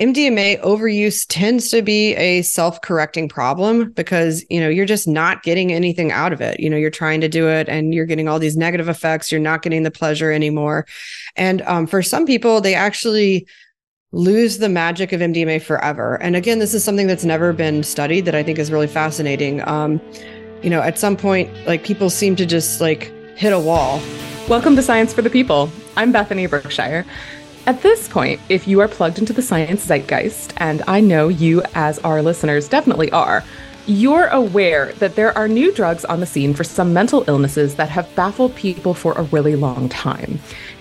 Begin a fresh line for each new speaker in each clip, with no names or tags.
MDMA overuse tends to be a self-correcting problem because, you know, you're just not getting anything out of it. You know, you're trying to do it and you're getting all these negative effects. You're not getting the pleasure anymore. And um, for some people, they actually lose the magic of MDMA forever. And again, this is something that's never been studied that I think is really fascinating. Um, you know, at some point, like people seem to just like hit a wall.
Welcome to Science for the People. I'm Bethany Brookshire. At this point, if you are plugged into the science zeitgeist, and I know you as our listeners definitely are, you're aware that there are new drugs on the scene for some mental illnesses that have baffled people for a really long time.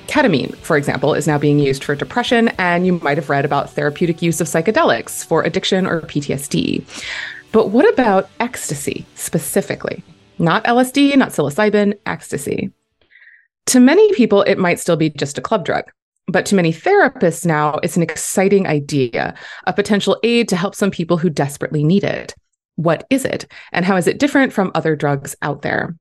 Ketamine, for example, is now being used for depression, and you might have read about therapeutic use of psychedelics for addiction or PTSD. But what about ecstasy specifically? Not LSD, not psilocybin, ecstasy. To many people, it might still be just a club drug. But to many therapists now, it's an exciting idea, a potential aid to help some people who desperately need it. What is it? And how is it different from other drugs out there?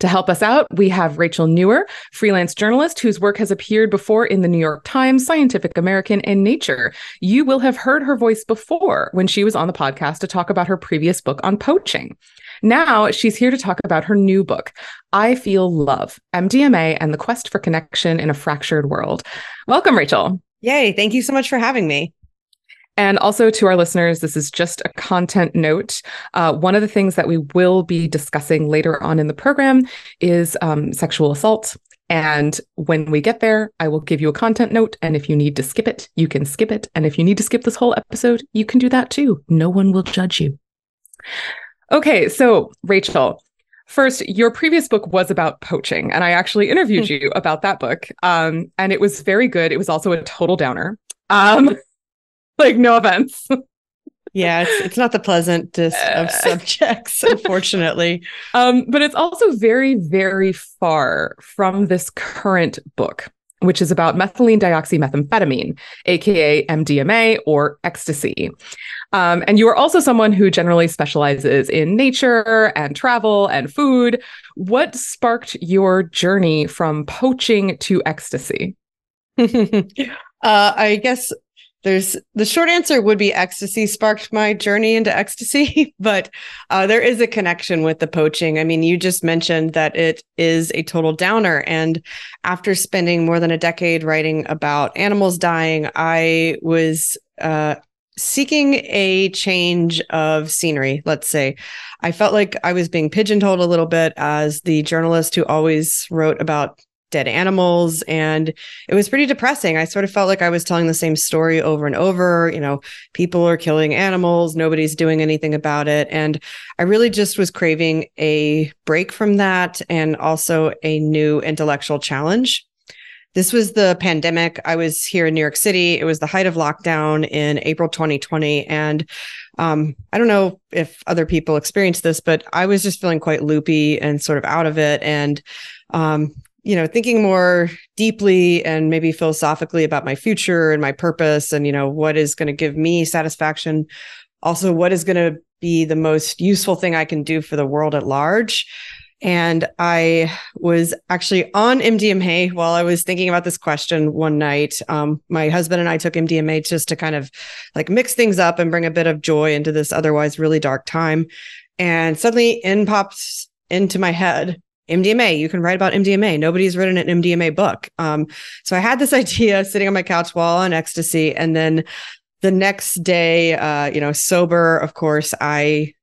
To help us out, we have Rachel Nuwer, freelance journalist whose work has appeared before in the New York Times, Scientific American, and Nature. You will have heard her voice before when she was on the podcast to talk about her previous book on poaching. Now she's here to talk about her new book, I Feel Love MDMA and the Quest for Connection in a Fractured World. Welcome, Rachel.
Yay. Thank you so much for having me.
And also to our listeners, this is just a content note. Uh, one of the things that we will be discussing later on in the program is um, sexual assault. And when we get there, I will give you a content note. And if you need to skip it, you can skip it. And if you need to skip this whole episode, you can do that too. No one will judge you. Okay, so Rachel, first, your previous book was about poaching, and I actually interviewed hmm. you about that book. Um, and it was very good. It was also a total downer. Um, like, no offense.
yeah, it's it's not the pleasantest of subjects, unfortunately.
um, but it's also very, very far from this current book which is about methylene dioxymethamphetamine, aka MDMA or ecstasy. Um, and you are also someone who generally specializes in nature and travel and food. What sparked your journey from poaching to ecstasy?
uh, I guess there's the short answer would be ecstasy sparked my journey into ecstasy, but uh, there is a connection with the poaching. I mean, you just mentioned that it is a total downer. And after spending more than a decade writing about animals dying, I was uh, seeking a change of scenery, let's say. I felt like I was being pigeonholed a little bit as the journalist who always wrote about dead animals and it was pretty depressing. I sort of felt like I was telling the same story over and over, you know, people are killing animals, nobody's doing anything about it and I really just was craving a break from that and also a new intellectual challenge. This was the pandemic. I was here in New York City. It was the height of lockdown in April 2020 and um, I don't know if other people experienced this, but I was just feeling quite loopy and sort of out of it. And um, you know thinking more deeply and maybe philosophically about my future and my purpose and you know what is going to give me satisfaction also what is going to be the most useful thing i can do for the world at large and i was actually on mdma while i was thinking about this question one night um, my husband and i took mdma just to kind of like mix things up and bring a bit of joy into this otherwise really dark time and suddenly in pops into my head MDMA. You can write about MDMA. Nobody's written an MDMA book. Um, so I had this idea sitting on my couch while on ecstasy, and then the next day, uh, you know, sober, of course, I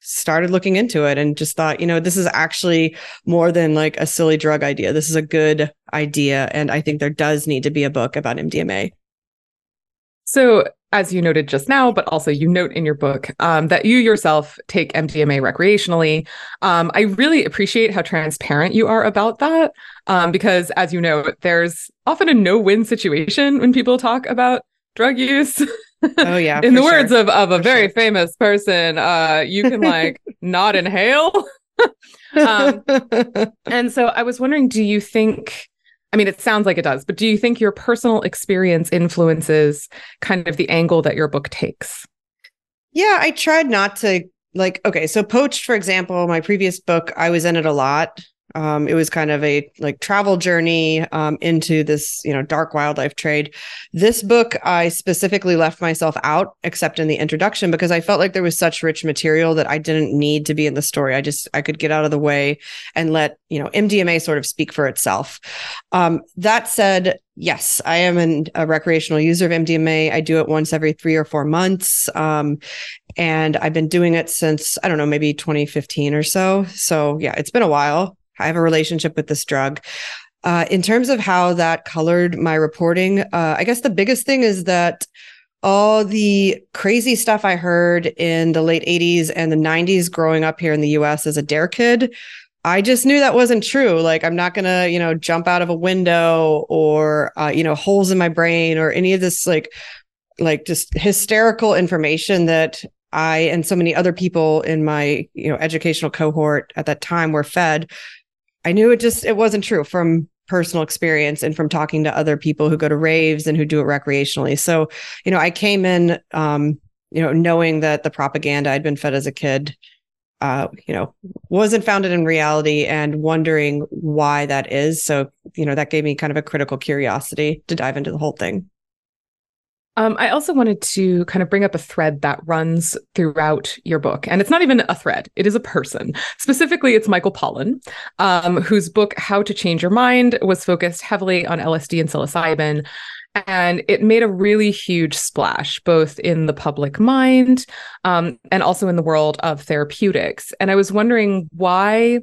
started looking into it and just thought, you know, this is actually more than like a silly drug idea. This is a good idea, and I think there does need to be a book about MDMA.
So as you noted just now, but also you note in your book um, that you yourself take MDMA recreationally. Um, I really appreciate how transparent you are about that um, because, as you know, there's often a no win situation when people talk about drug use.
Oh, yeah.
in the sure. words of, of a for very sure. famous person, uh, you can like not inhale. Um, and so I was wondering do you think I mean, it sounds like it does, but do you think your personal experience influences kind of the angle that your book takes?
Yeah, I tried not to like, okay, so Poached, for example, my previous book, I was in it a lot. Um, it was kind of a like travel journey um, into this, you know, dark wildlife trade. This book, I specifically left myself out, except in the introduction, because I felt like there was such rich material that I didn't need to be in the story. I just I could get out of the way and let you know MDMA sort of speak for itself. Um, that said, yes, I am an, a recreational user of MDMA. I do it once every three or four months. Um, and I've been doing it since, I don't know, maybe 2015 or so. So yeah, it's been a while. I have a relationship with this drug. Uh, in terms of how that colored my reporting, uh, I guess the biggest thing is that all the crazy stuff I heard in the late 80s and the 90s growing up here in the US as a DARE kid, I just knew that wasn't true. Like, I'm not going to, you know, jump out of a window or, uh, you know, holes in my brain or any of this, like, like just hysterical information that I and so many other people in my, you know, educational cohort at that time were fed I knew it just it wasn't true from personal experience and from talking to other people who go to raves and who do it recreationally. So, you know, I came in um, you know, knowing that the propaganda I'd been fed as a kid uh, you know, wasn't founded in reality and wondering why that is. So, you know, that gave me kind of a critical curiosity to dive into the whole thing.
Um, I also wanted to kind of bring up a thread that runs throughout your book. And it's not even a thread, it is a person. Specifically, it's Michael Pollan, um, whose book, How to Change Your Mind, was focused heavily on LSD and psilocybin. And it made a really huge splash, both in the public mind um, and also in the world of therapeutics. And I was wondering why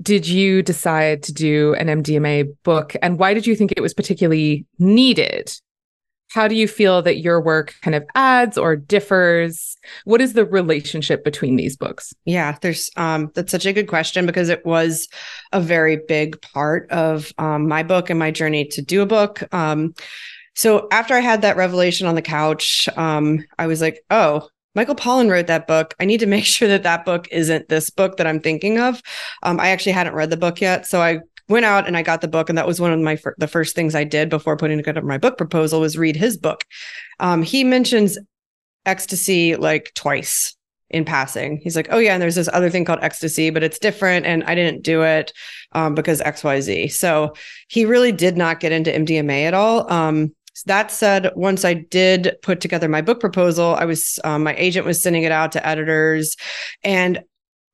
did you decide to do an MDMA book and why did you think it was particularly needed how do you feel that your work kind of adds or differs what is the relationship between these books
yeah there's um that's such a good question because it was a very big part of um, my book and my journey to do a book um so after i had that revelation on the couch um i was like oh Michael Pollan wrote that book. I need to make sure that that book isn't this book that I'm thinking of. Um, I actually hadn't read the book yet, so I went out and I got the book, and that was one of my fir- the first things I did before putting together my book proposal was read his book. Um, he mentions ecstasy like twice in passing. He's like, "Oh yeah, and there's this other thing called ecstasy, but it's different, and I didn't do it um, because X Y Z. So he really did not get into MDMA at all. Um, that said, once I did put together my book proposal, I was um, my agent was sending it out to editors, and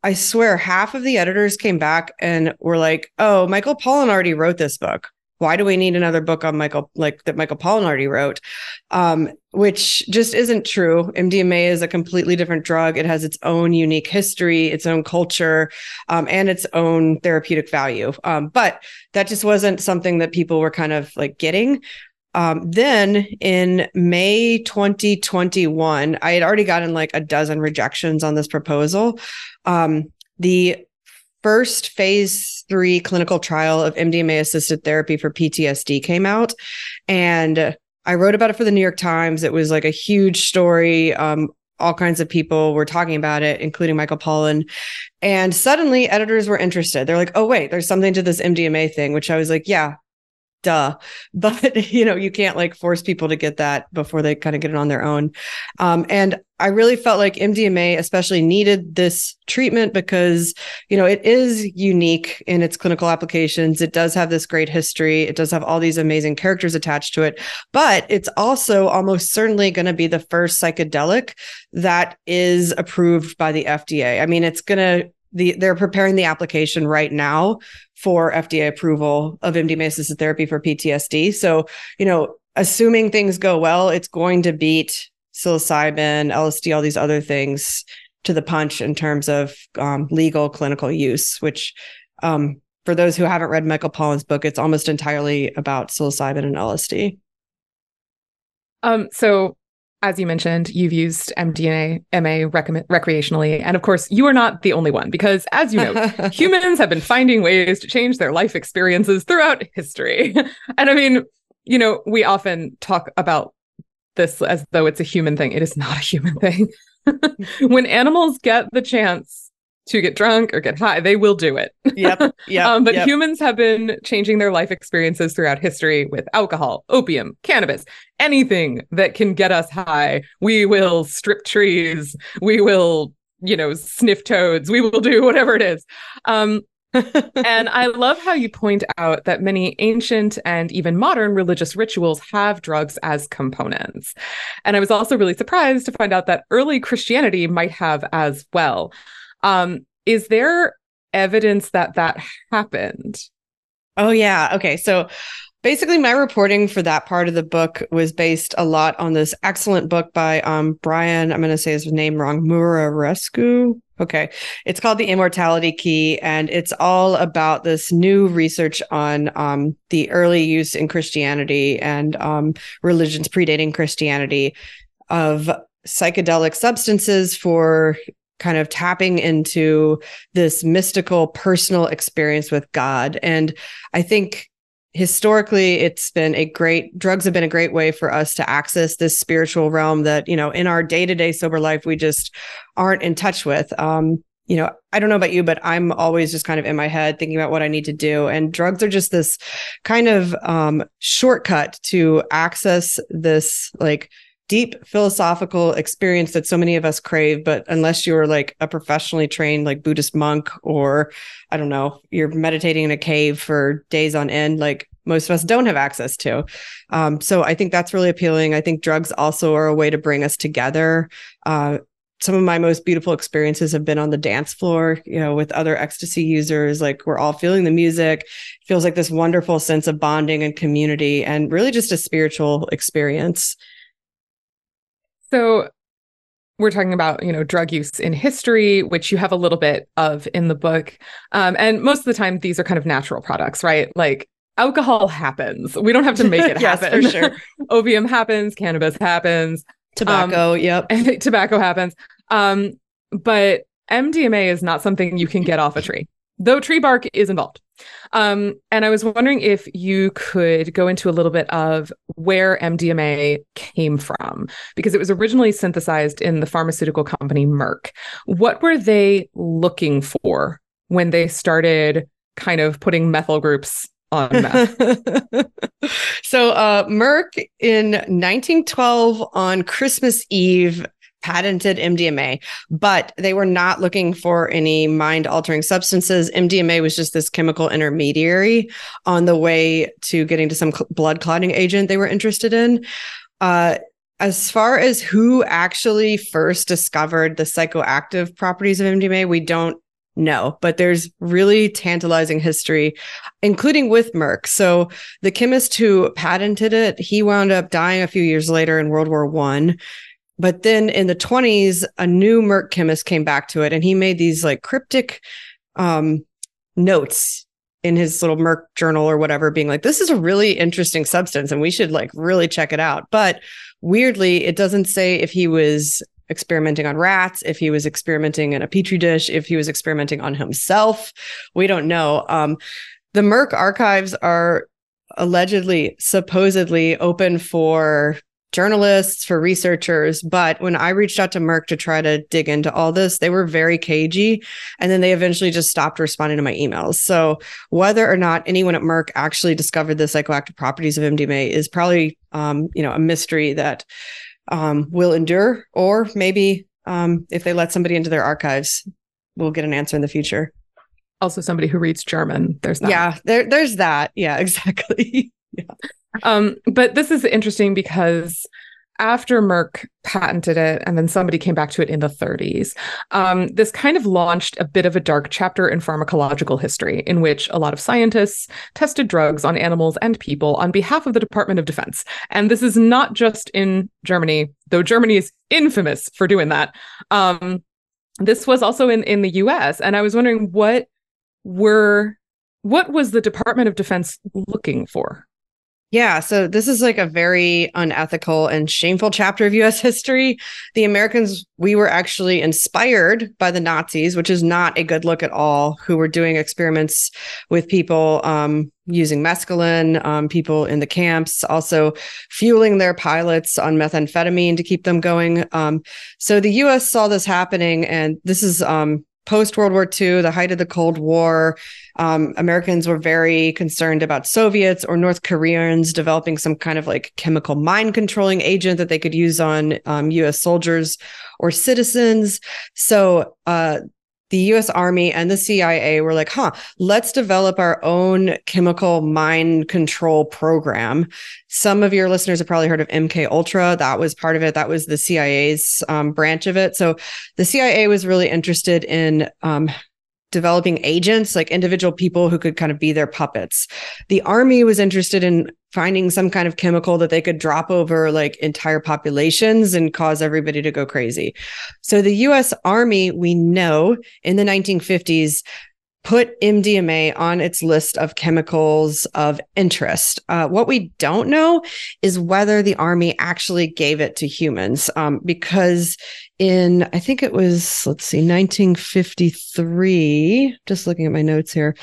I swear half of the editors came back and were like, "Oh, Michael Pollan already wrote this book. Why do we need another book on Michael like that Michael Pollan already wrote?" Um, which just isn't true. MDMA is a completely different drug. It has its own unique history, its own culture, um, and its own therapeutic value. Um, but that just wasn't something that people were kind of like getting. Um, then in May 2021, I had already gotten like a dozen rejections on this proposal. Um, the first phase three clinical trial of MDMA assisted therapy for PTSD came out. And I wrote about it for the New York Times. It was like a huge story. Um, all kinds of people were talking about it, including Michael Pollan. And suddenly editors were interested. They're like, oh, wait, there's something to this MDMA thing, which I was like, yeah, duh. But you know you can't like force people to get that before they kind of get it on their own. Um, and i really felt like mdma especially needed this treatment because you know it is unique in its clinical applications. It does have this great history. It does have all these amazing characters attached to it. But it's also almost certainly going to be the first psychedelic that is approved by the fda i mean it's going to the they're preparing the application right now for FDA approval of MDMA assisted therapy for PTSD. So, you know, assuming things go well, it's going to beat psilocybin, LSD, all these other things to the punch in terms of um, legal clinical use, which um, for those who haven't read Michael Pollan's book, it's almost entirely about psilocybin and LSD.
Um, so as you mentioned, you've used MDMA MA rec- recreationally. And of course, you are not the only one because, as you know, humans have been finding ways to change their life experiences throughout history. and I mean, you know, we often talk about this as though it's a human thing. It is not a human thing. when animals get the chance to get drunk or get high, they will do it.
Yep. Yeah. um,
but
yep.
humans have been changing their life experiences throughout history with alcohol, opium, cannabis, anything that can get us high. We will strip trees. We will, you know, sniff toads. We will do whatever it is. Um, and I love how you point out that many ancient and even modern religious rituals have drugs as components. And I was also really surprised to find out that early Christianity might have as well. Um, is there evidence that that happened?
Oh, yeah. Okay. So basically my reporting for that part of the book was based a lot on this excellent book by um, Brian, I'm going to say his name wrong, Muraresku. Okay. It's called The Immortality Key, and it's all about this new research on um, the early use in Christianity and um, religions predating Christianity of psychedelic substances for kind of tapping into this mystical personal experience with God. And I think historically it's been a great drugs have been a great way for us to access this spiritual realm that you know in our day-to-day sober life we just aren't in touch with um you know i don't know about you but i'm always just kind of in my head thinking about what i need to do and drugs are just this kind of um shortcut to access this like deep philosophical experience that so many of us crave but unless you're like a professionally trained like buddhist monk or i don't know you're meditating in a cave for days on end like most of us don't have access to. Um, so i think that's really appealing. I think drugs also are a way to bring us together. Uh, some of my most beautiful experiences have been on the dance floor you know with other ecstasy users like we're all feeling the music. It feels like this wonderful sense of bonding and community and really just a spiritual experience
so we're talking about you know drug use in history which you have a little bit of in the book. Um, and most of the time these are kind of natural products right? Like alcohol happens. We don't have to make it
yes,
happen.
for sure.
opium happens cannabis happens
tobacco um, yep.
tobacco happens. Um, but mdma is not something you can get off a tree. Though tree bark is involved um, and I was wondering if you could go into a little bit of where MDMA came from, because it was originally synthesized in the pharmaceutical company Merck. What were they looking for when they started kind of putting methyl groups on meth?
so, uh, Merck in 1912 on Christmas Eve patented MDMA, but they were not looking for any mind altering substances. MDMA was just this chemical intermediary on the way to getting to some cl- blood clotting agent they were interested in. Uh, as far as who actually first discovered the psychoactive properties of MDMA, we don't know, but there's really tantalizing history, including with Merck. So the chemist who patented it, he wound up dying a few years later in World War One. But then in the 20s, a new Merck chemist came back to it and he made these like cryptic um, notes in his little Merck journal or whatever, being like, this is a really interesting substance and we should like really check it out. But weirdly, it doesn't say if he was experimenting on rats, if he was experimenting in a petri dish, if he was experimenting on himself. We don't know. Um, the Merck archives are allegedly, supposedly open for journalists, for researchers. But when I reached out to Merck to try to dig into all this, they were very cagey. And then they eventually just stopped responding to my emails. So whether or not anyone at Merck actually discovered the psychoactive properties of MDMA is probably, um, you know, a mystery that um, will endure, or maybe um, if they let somebody into their archives, we'll get an answer in the future.
Also, somebody who reads German. There's that.
Yeah, there, there's that. Yeah, exactly. yeah.
Um, but this is interesting because after Merck patented it, and then somebody came back to it in the 30s, um, this kind of launched a bit of a dark chapter in pharmacological history, in which a lot of scientists tested drugs on animals and people on behalf of the Department of Defense. And this is not just in Germany, though Germany is infamous for doing that. Um, this was also in in the U.S. And I was wondering what were what was the Department of Defense looking for?
Yeah, so this is like a very unethical and shameful chapter of US history. The Americans, we were actually inspired by the Nazis, which is not a good look at all, who were doing experiments with people um, using mescaline, um, people in the camps, also fueling their pilots on methamphetamine to keep them going. Um, so the US saw this happening, and this is um, post World War II, the height of the Cold War, um, Americans were very concerned about Soviets or North Koreans developing some kind of like chemical mind controlling agent that they could use on um, US soldiers or citizens. So, uh, the US Army and the CIA were like, huh, let's develop our own chemical mind control program. Some of your listeners have probably heard of MK Ultra. That was part of it. That was the CIA's um, branch of it. So the CIA was really interested in um, developing agents, like individual people who could kind of be their puppets. The army was interested in finding some kind of chemical that they could drop over like entire populations and cause everybody to go crazy. So the US Army, we know in the 1950s, put MDMA on its list of chemicals of interest. Uh, what we don't know is whether the army actually gave it to humans, um, because in I think it was let's see, 1953. Just looking at my notes here.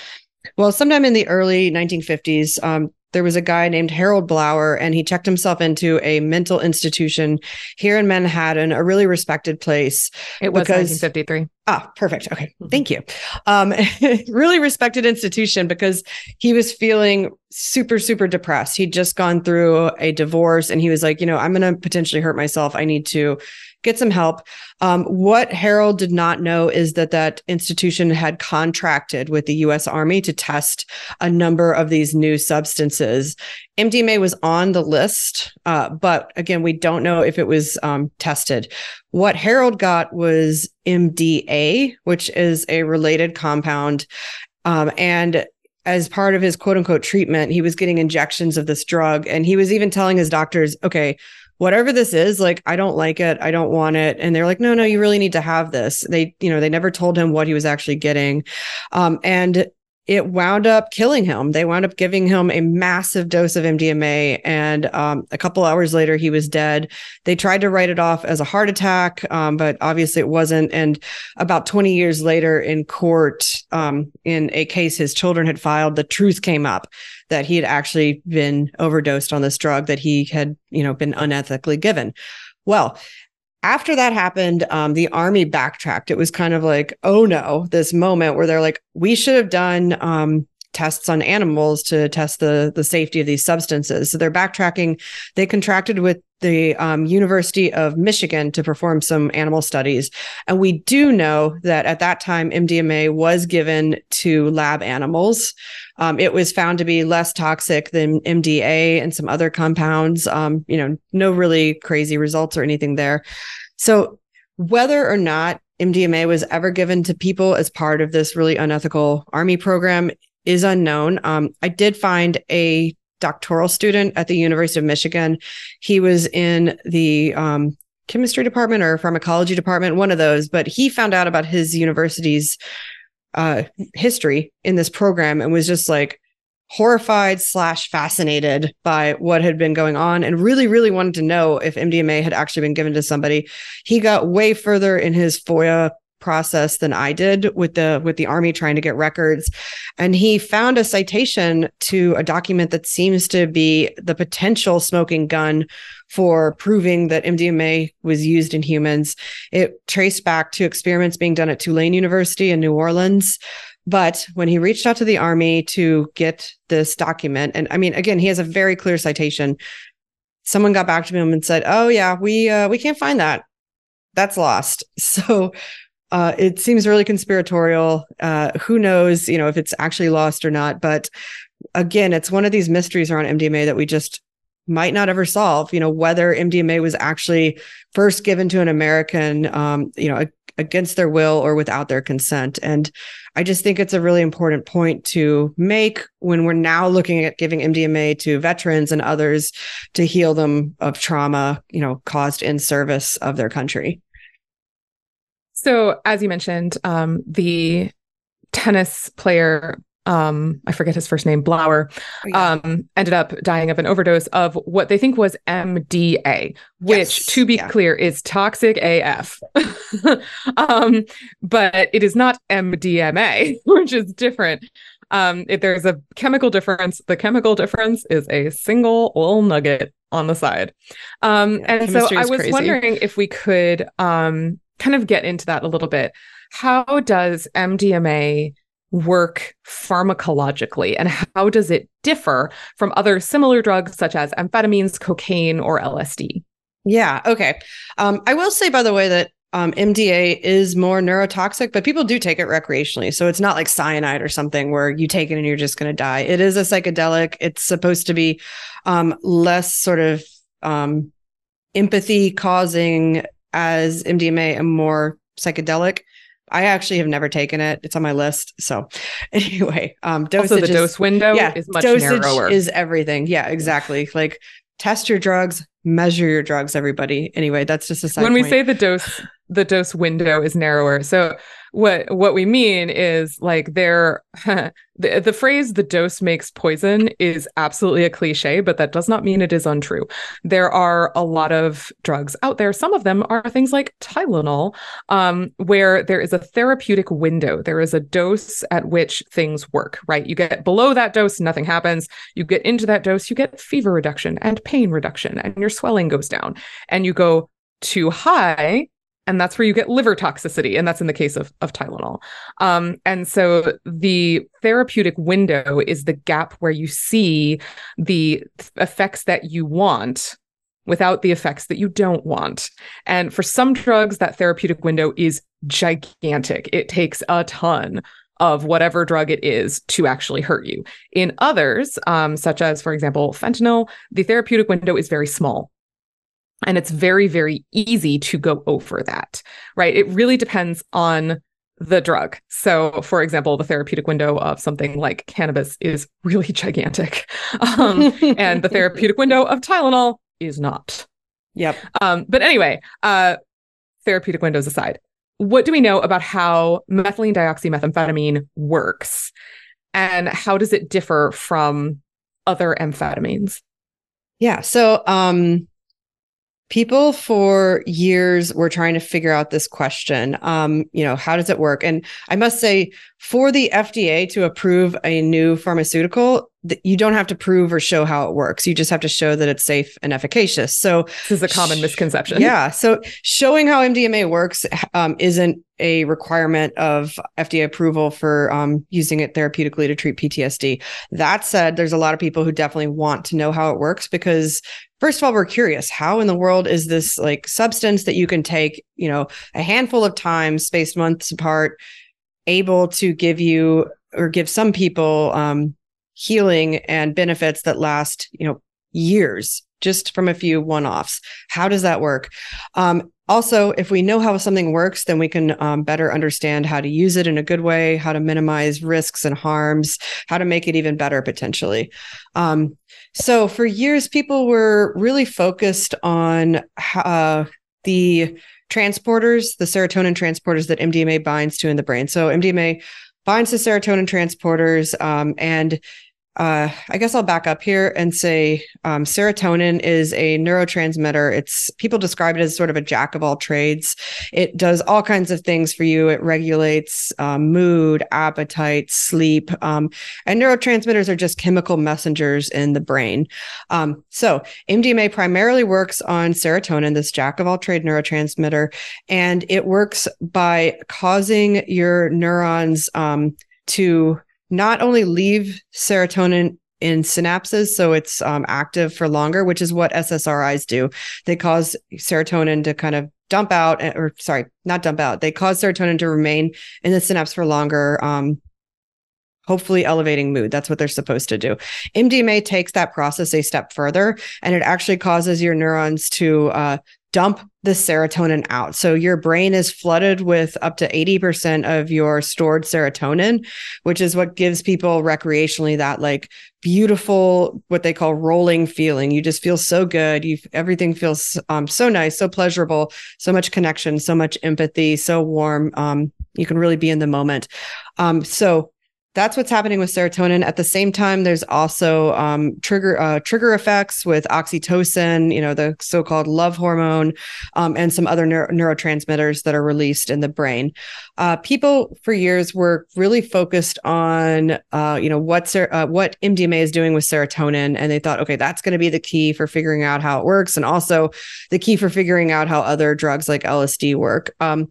Well, sometime in the early 1950s, um, there was a guy named Harold Blauer, and he checked himself into a mental institution here in Manhattan, a really respected place.
It was because, 1953.
Ah, perfect. Okay. Mm-hmm. Thank you. Um, really respected institution because he was feeling super, super depressed. He'd just gone through a divorce and he was like, you know, I'm going to potentially hurt myself. I need to get some help. Um, what Harold did not know is that that institution had contracted with the U.S. Army to test a number of these new substances. MDMA was on the list, uh, but again, we don't know if it was um, tested. What Harold got was MDA, which is a related compound. Um, and as part of his quote unquote treatment, he was getting injections of this drug. And he was even telling his doctors, okay, whatever this is, like, I don't like it. I don't want it. And they're like, no, no, you really need to have this. They, you know, they never told him what he was actually getting. Um, and it wound up killing him. They wound up giving him a massive dose of MDMA, and um, a couple hours later, he was dead. They tried to write it off as a heart attack, um, but obviously it wasn't. And about 20 years later, in court, um, in a case his children had filed, the truth came up that he had actually been overdosed on this drug that he had, you know, been unethically given. Well, after that happened, um, the army backtracked. It was kind of like, oh no, this moment where they're like, we should have done um, tests on animals to test the the safety of these substances. So they're backtracking. They contracted with the um, University of Michigan to perform some animal studies, and we do know that at that time MDMA was given to lab animals. Um, it was found to be less toxic than MDA and some other compounds. Um, you know, no really crazy results or anything there. So whether or not MDMA was ever given to people as part of this really unethical army program is unknown. Um, I did find a doctoral student at the University of Michigan. He was in the um, chemistry department or pharmacology department, one of those, but he found out about his university's uh, history in this program and was just like horrified slash fascinated by what had been going on and really really wanted to know if mdma had actually been given to somebody he got way further in his foia process than I did with the with the army trying to get records. And he found a citation to a document that seems to be the potential smoking gun for proving that MDMA was used in humans. It traced back to experiments being done at Tulane University in New Orleans. But when he reached out to the army to get this document and I mean again he has a very clear citation. Someone got back to him and said oh yeah we uh, we can't find that. That's lost. So uh, it seems really conspiratorial. Uh, who knows, you know, if it's actually lost or not. But again, it's one of these mysteries around MDMA that we just might not ever solve. You know, whether MDMA was actually first given to an American, um, you know, against their will or without their consent. And I just think it's a really important point to make when we're now looking at giving MDMA to veterans and others to heal them of trauma, you know, caused in service of their country.
So, as you mentioned, um, the tennis player, um, I forget his first name, Blauer, oh, yeah. um, ended up dying of an overdose of what they think was MDA, which, yes. to be yeah. clear, is toxic AF. um, but it is not MDMA, which is different. Um, if there's a chemical difference, the chemical difference is a single oil nugget on the side. Um, yeah, and so I was crazy. wondering if we could um, kind of get into that a little bit. How does MDMA work pharmacologically and how does it differ from other similar drugs such as amphetamines, cocaine, or LSD?
Yeah. Okay. Um, I will say, by the way, that um, MDA is more neurotoxic, but people do take it recreationally. So it's not like cyanide or something where you take it and you're just going to die. It is a psychedelic. It's supposed to be um, less sort of um, empathy causing as MDMA and more psychedelic. I actually have never taken it. It's on my list. So anyway, um
dosage also the is, dose window yeah, is much dosage narrower.
is everything. Yeah, exactly. Like test your drugs, measure your drugs, everybody. Anyway, that's just a side
When
we
point. say the dose the dose window is narrower. So what what we mean is like there the, the phrase the dose makes poison is absolutely a cliche but that does not mean it is untrue. There are a lot of drugs out there. Some of them are things like tylenol um, where there is a therapeutic window. There is a dose at which things work right? You get below that dose nothing happens. You get into that dose you get fever reduction and pain reduction and your swelling goes down. And you go too high and that's where you get liver toxicity and that's in the case of, of tylenol um, and so the therapeutic window is the gap where you see the effects that you want without the effects that you don't want and for some drugs that therapeutic window is gigantic it takes a ton of whatever drug it is to actually hurt you. In others, um, such as, for example, fentanyl, the therapeutic window is very small. And it's very, very easy to go over that, right? It really depends on the drug. So, for example, the therapeutic window of something like cannabis is really gigantic. Um, and the therapeutic window of Tylenol is not.
Yep.
Um, but anyway, uh, therapeutic windows aside, what do we know about how methylene dioxymethamphetamine works? And how does it differ from other amphetamines?
Yeah. So, um, people for years were trying to figure out this question um, you know how does it work? And i must say for the fda to approve a new pharmaceutical you don't have to prove or show how it works. You just have to show that it's safe and efficacious. So
this is a common misconception.
yeah. So showing how mdma works um, isn't a requirement of fda approval for um, using it therapeutically to treat ptsd that said there's a lot of people who definitely want to know how it works because first of all we're curious how in the world is this like substance that you can take you know a handful of times spaced months apart able to give you or give some people um, healing and benefits that last you know years just from a few one-offs. How does that work? Um, also if we know how something works then we can um, better understand how to use it in a good way how to minimize risks and harms how to make it even better potentially. Um, so for years, people were really focused on uh, the transporters, the serotonin transporters that MDMA binds to in the brain. So MDMA binds to serotonin transporters, um, and uh, I guess I'll back up here and say um, serotonin is a neurotransmitter. It's people describe it as sort of a jack of all trades. It does all kinds of things for you. It regulates um, mood, appetite, sleep, um, and neurotransmitters are just chemical messengers in the brain. Um, so MDMA primarily works on serotonin, this jack of all trade neurotransmitter, and it works by causing your neurons um, to not only leave serotonin in synapses so it's um, active for longer which is what ssris do. They cause serotonin to kind of dump out eh, or sorry not dump out. They cause serotonin to remain in the synapse for longer um, hopefully elevating mood. That's what they're supposed to do. Mdma takes that process a step further and it actually causes your neurons to uh, dump the serotonin out. So your brain is flooded with up to 80% of your stored serotonin, which is what gives people recreationally that like beautiful, what they call rolling feeling. You just feel so good. You everything feels um, so nice, so pleasurable, so much connection, so much empathy, so warm. Um, you can really be in the moment. Um, so that's what's happening with serotonin. At the same time, there's also um, trigger uh, trigger effects with oxytocin, you know, the so-called love hormone, um, and some other neuro- neurotransmitters that are released in the brain. Uh, people for years were really focused on, uh, you know, what ser- uh, what MDMA is doing with serotonin, and they thought, okay, that's going to be the key for figuring out how it works, and also the key for figuring out how other drugs like LSD work. Um,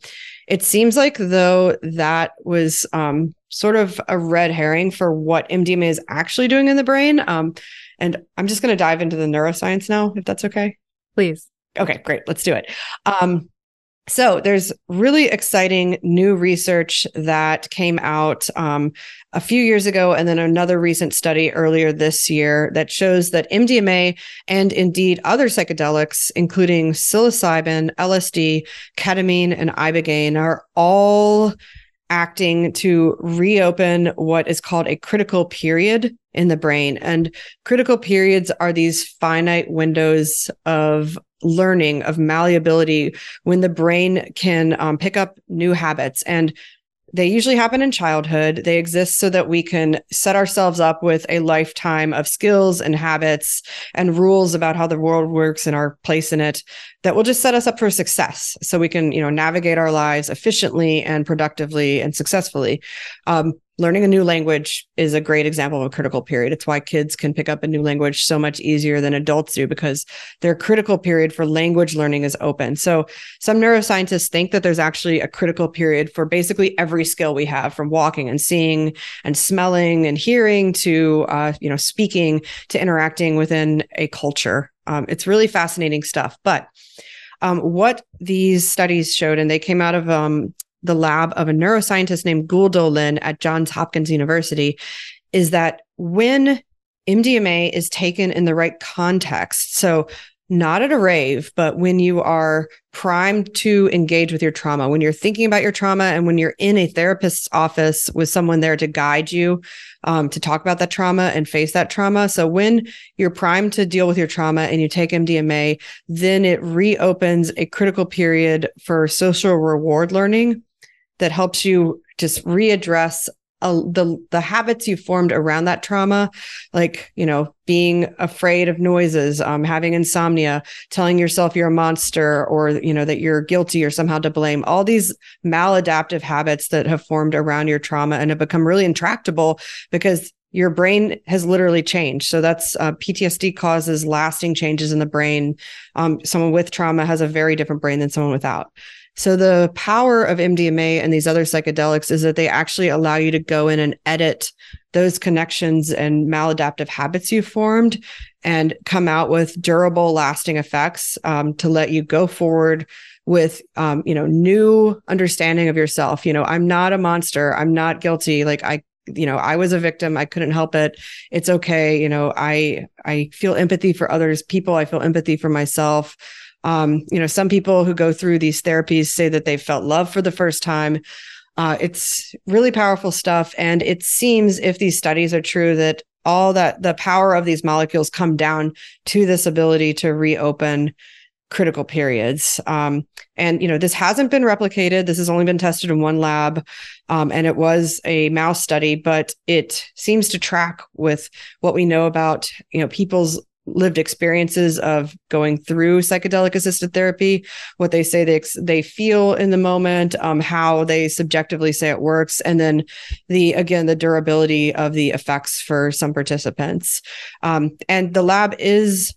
it seems like though that was um, sort of a red herring for what MDMA is actually doing in the brain. Um, and I'm just going to dive into the neuroscience now, if that's okay.
Please.
Okay, great. Let's do it. Um, so there's really exciting new research that came out um, a few years ago, and then another recent study earlier this year that shows that MDMA and indeed other psychedelics, including psilocybin, LSD, ketamine, and ibogaine, are all acting to reopen what is called a critical period in the brain. And critical periods are these finite windows of learning, of malleability, when the brain can um, pick up new habits. And they usually happen in childhood. They exist so that we can set ourselves up with a lifetime of skills and habits and rules about how the world works and our place in it that will just set us up for success so we can, you know, navigate our lives efficiently and productively and successfully. Um, learning a new language is a great example of a critical period. It's why kids can pick up a new language so much easier than adults do because their critical period for language learning is open. So some neuroscientists think that there's actually a critical period for basically every skill we have from walking and seeing and smelling and hearing to, uh, you know, speaking to interacting within a culture. Um, it's really fascinating stuff. But um, what these studies showed, and they came out of um, the lab of a neuroscientist named Gül Dölen at Johns Hopkins University is that when MDMA is taken in the right context, so not at a rave, but when you are primed to engage with your trauma, when you're thinking about your trauma, and when you're in a therapist's office with someone there to guide you um, to talk about that trauma and face that trauma. So when you're primed to deal with your trauma and you take MDMA, then it reopens a critical period for social reward learning that helps you just readdress uh, the the habits you formed around that trauma like you know being afraid of noises um, having insomnia telling yourself you're a monster or you know that you're guilty or somehow to blame all these maladaptive habits that have formed around your trauma and have become really intractable because your brain has literally changed. So that's uh, PTSD causes lasting changes in the brain. Um, someone with trauma has a very different brain than someone without. So the power of MDMA and these other psychedelics is that they actually allow you to go in and edit those connections and maladaptive habits you formed and come out with durable lasting effects um, to let you go forward with um, you know new understanding of yourself. You know i'm not a monster. I'm not guilty. Like i you know i was a victim. I couldn't help it. It's okay. You know i i feel empathy for others people. I feel empathy for myself um, you know, some people who go through these therapies say that they felt love for the first time. Uh, it's really powerful stuff. And it seems, if these studies are true, that all that the power of these molecules come down to this ability to reopen critical periods. Um, and you know, this hasn't been replicated. This has only been tested in one lab, um, and it was a mouse study, but it seems to track with what we know about you know people's lived experiences of going through psychedelic assisted therapy, what they say they they feel in the moment, um, how they subjectively say it works, and then the again the durability of the effects for some participants. Um, and the lab is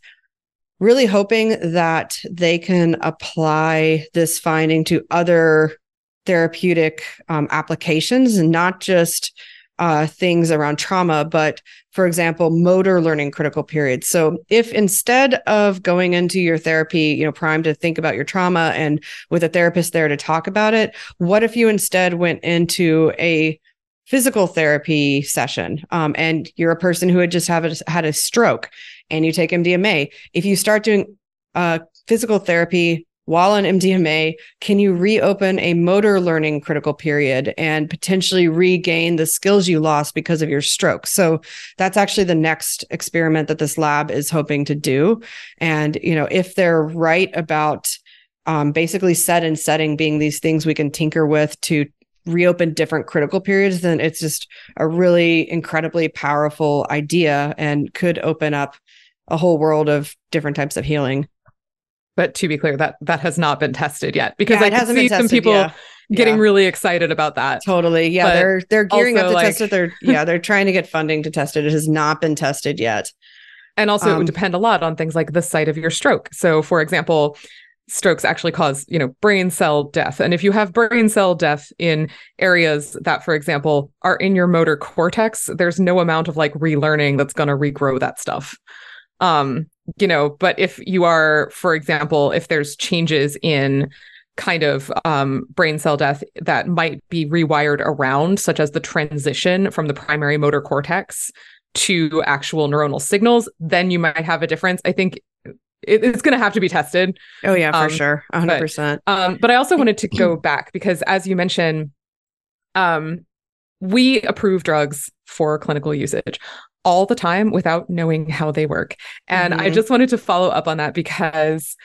really hoping that they can apply this finding to other therapeutic um, applications and not just uh, things around trauma, but for example, motor learning critical periods. So if instead of going into your therapy, you know, primed to think about your trauma and with a therapist there to talk about it, what if you instead went into a physical therapy session um, and you're a person who had just have a, had a stroke and you take MDMA? If you start doing uh, physical therapy while on MDMA, can you reopen a motor learning critical period and potentially regain the skills you lost because of your stroke? So that's actually the next experiment that this lab is hoping to do. And, you know, if they're right about um, basically set and setting being these things we can tinker with to reopen different critical periods, then it's just a really incredibly powerful idea and could open up a whole world of different types of healing.
But to be clear, that that has not been tested yet because
yeah,
I can see some people yeah. getting yeah. really excited about that.
Totally. Yeah, but they're they're gearing up to like, test it. They're yeah, they're trying to get funding to test it. It has not been tested yet.
And also um, it would um, depend a lot on things like the site of your stroke. So for example, strokes actually cause, you know, brain cell death. And if you have brain cell death in areas that, for example, are in your motor cortex, there's no amount of like relearning that's going to regrow that stuff. Um, you know, but if you are, for example, if there's changes in kind of um, brain cell death that might be rewired around, such as the transition from the primary motor cortex to actual neuronal signals, then you might have a difference. I think it's going to have to be tested.
Oh yeah, for um, sure, hundred percent.
Um, but I also wanted to go back because, as you mentioned, um, we approve drugs for clinical usage all the time without knowing how they work, and mm-hmm. I just wanted to follow up on that because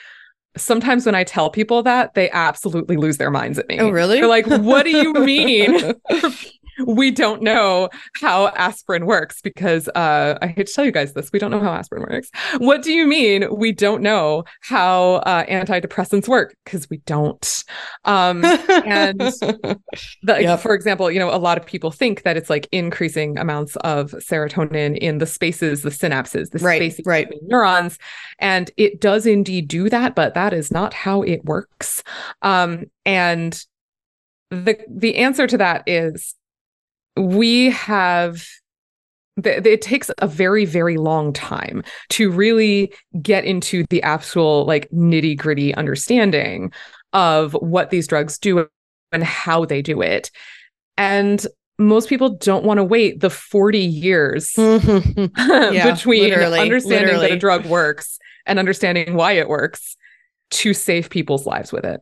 sometimes when I tell people that, they absolutely lose their minds at me.
Oh, really?
They're like, what do you mean? we don't know how aspirin works because uh, I hate to tell you guys this. We don't know how aspirin works. What do you mean we don't know how uh, antidepressants work? Because we don't. Um, and the, for example, you know, a lot of people think that it's like increasing amounts of serotonin in the spaces, the synapses, the
right,
spaces
right.
neurons, and it does indeed do that, but that is not how it works. Um, and the the answer to that is we have it takes a very very long time to really get into the actual like nitty gritty understanding of what these drugs do and how they do it and most people don't want to wait the 40 years yeah, between literally, understanding literally. that a drug works and understanding why it works to save people's lives with it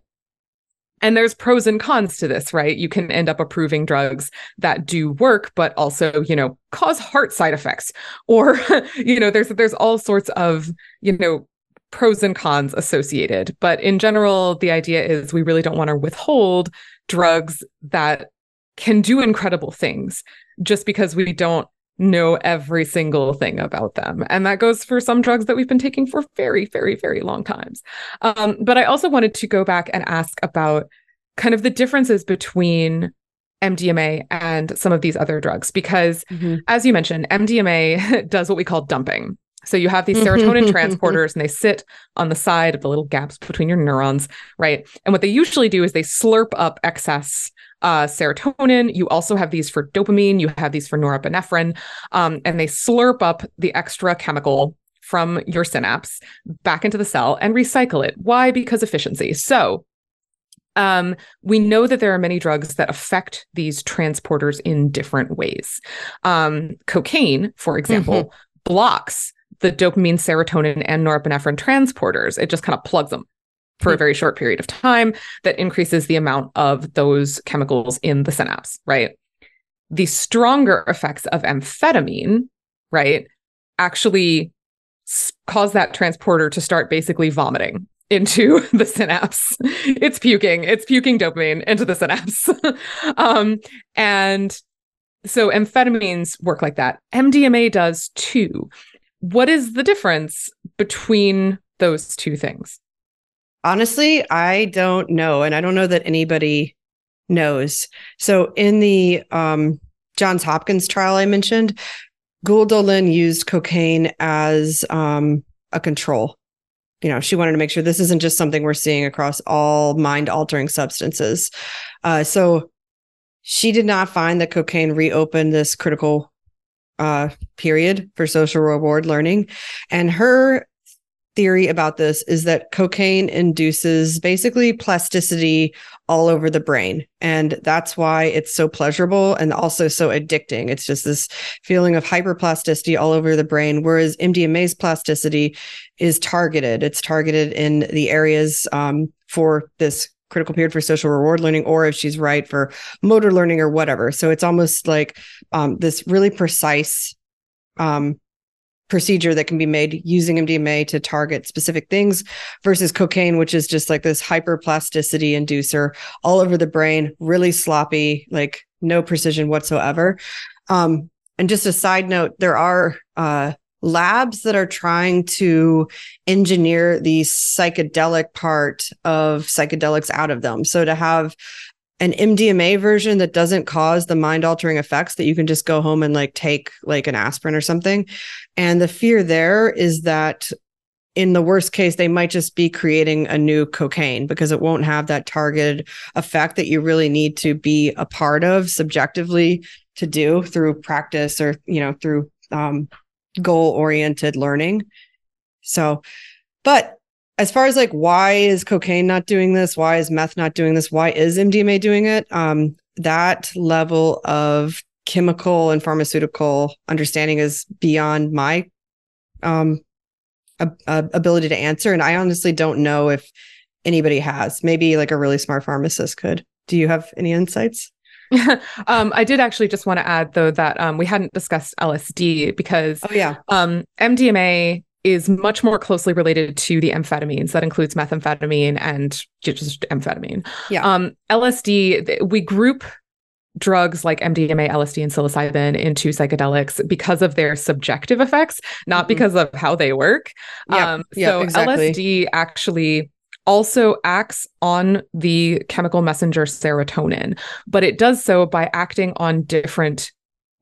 and there's pros and cons to this, right? You can end up approving drugs that do work, but also, you know, cause heart side effects. Or, you know, there's there's all sorts of, you know, pros and cons associated. But in general, the idea is we really don't want to withhold drugs that can do incredible things just because we don't know every single thing about them. And that goes for some drugs that we've been taking for very, very, very long times. Um, but I also wanted to go back and ask about kind of the differences between MDMA and some of these other drugs, because mm-hmm. as you mentioned, MDMA does what we call dumping. So you have these serotonin transporters and they sit on the side of the little gaps between your neurons, right? And what they usually do is they slurp up excess uh, serotonin. You also have these for dopamine. You have these for norepinephrine, um, and they slurp up the extra chemical from your synapse back into the cell and recycle it. Why? Because efficiency. So um, we know that there are many drugs that affect these transporters in different ways. Um, cocaine, for example, mm-hmm. blocks the dopamine, serotonin, and norepinephrine transporters. It just kind of plugs them for a very short period of time that increases the amount of those chemicals in the synapse, right? The stronger effects of amphetamine, right, actually cause that transporter to start basically vomiting into the synapse. It's puking, it's puking dopamine into the synapse. um, and so amphetamines work like that. MDMA does too. What is the difference between those two things?
Honestly, I don't know. And I don't know that anybody knows. So in the um, Johns Hopkins trial I mentioned, Gül Dölen used cocaine as um, a control. You know, she wanted to make sure this isn't just something we're seeing across all mind altering substances. Uh, so she did not find that cocaine reopened this critical uh, period for social reward learning. And her theory about this is that cocaine induces basically plasticity all over the brain. And that's why it's so pleasurable and also so addicting. It's just this feeling of hyperplasticity all over the brain, whereas MDMA's plasticity is targeted. It's targeted in the areas um, for this critical period for social reward learning, or if she's right for motor learning or whatever. So it's almost like um, this really precise um, procedure that can be made using MDMA to target specific things versus cocaine, which is just like this hyperplasticity inducer all over the brain, really sloppy, like no precision whatsoever. Um, and just a side note, there are uh, labs that are trying to engineer the psychedelic part of psychedelics out of them. So to have an MDMA version that doesn't cause the mind altering effects that you can just go home and like take like an aspirin or something. And the fear there is that in the worst case, they might just be creating a new cocaine because it won't have that targeted effect that you really need to be a part of subjectively to do through practice or, you know, through um, goal oriented learning. So, but as far as like why is cocaine not doing this? Why is meth not doing this? Why is mdma doing it? Um that level of chemical and pharmaceutical understanding is beyond my um a, a ability to answer and i honestly don't know if anybody has. Maybe like a really smart pharmacist could. Do you have any insights?
Um, I did actually just want to add though that um, we hadn't discussed LSD because
oh yeah.
um, MDMA is much more closely related to the amphetamines. That includes methamphetamine and just amphetamine.
Yeah.
Um, LSD, we group drugs like MDMA, LSD, and psilocybin into psychedelics because of their subjective effects, not mm-hmm. because of how they work.
Yeah. Um, yep,
so
exactly.
LSD actually also acts on the chemical messenger serotonin, but it does so by acting on different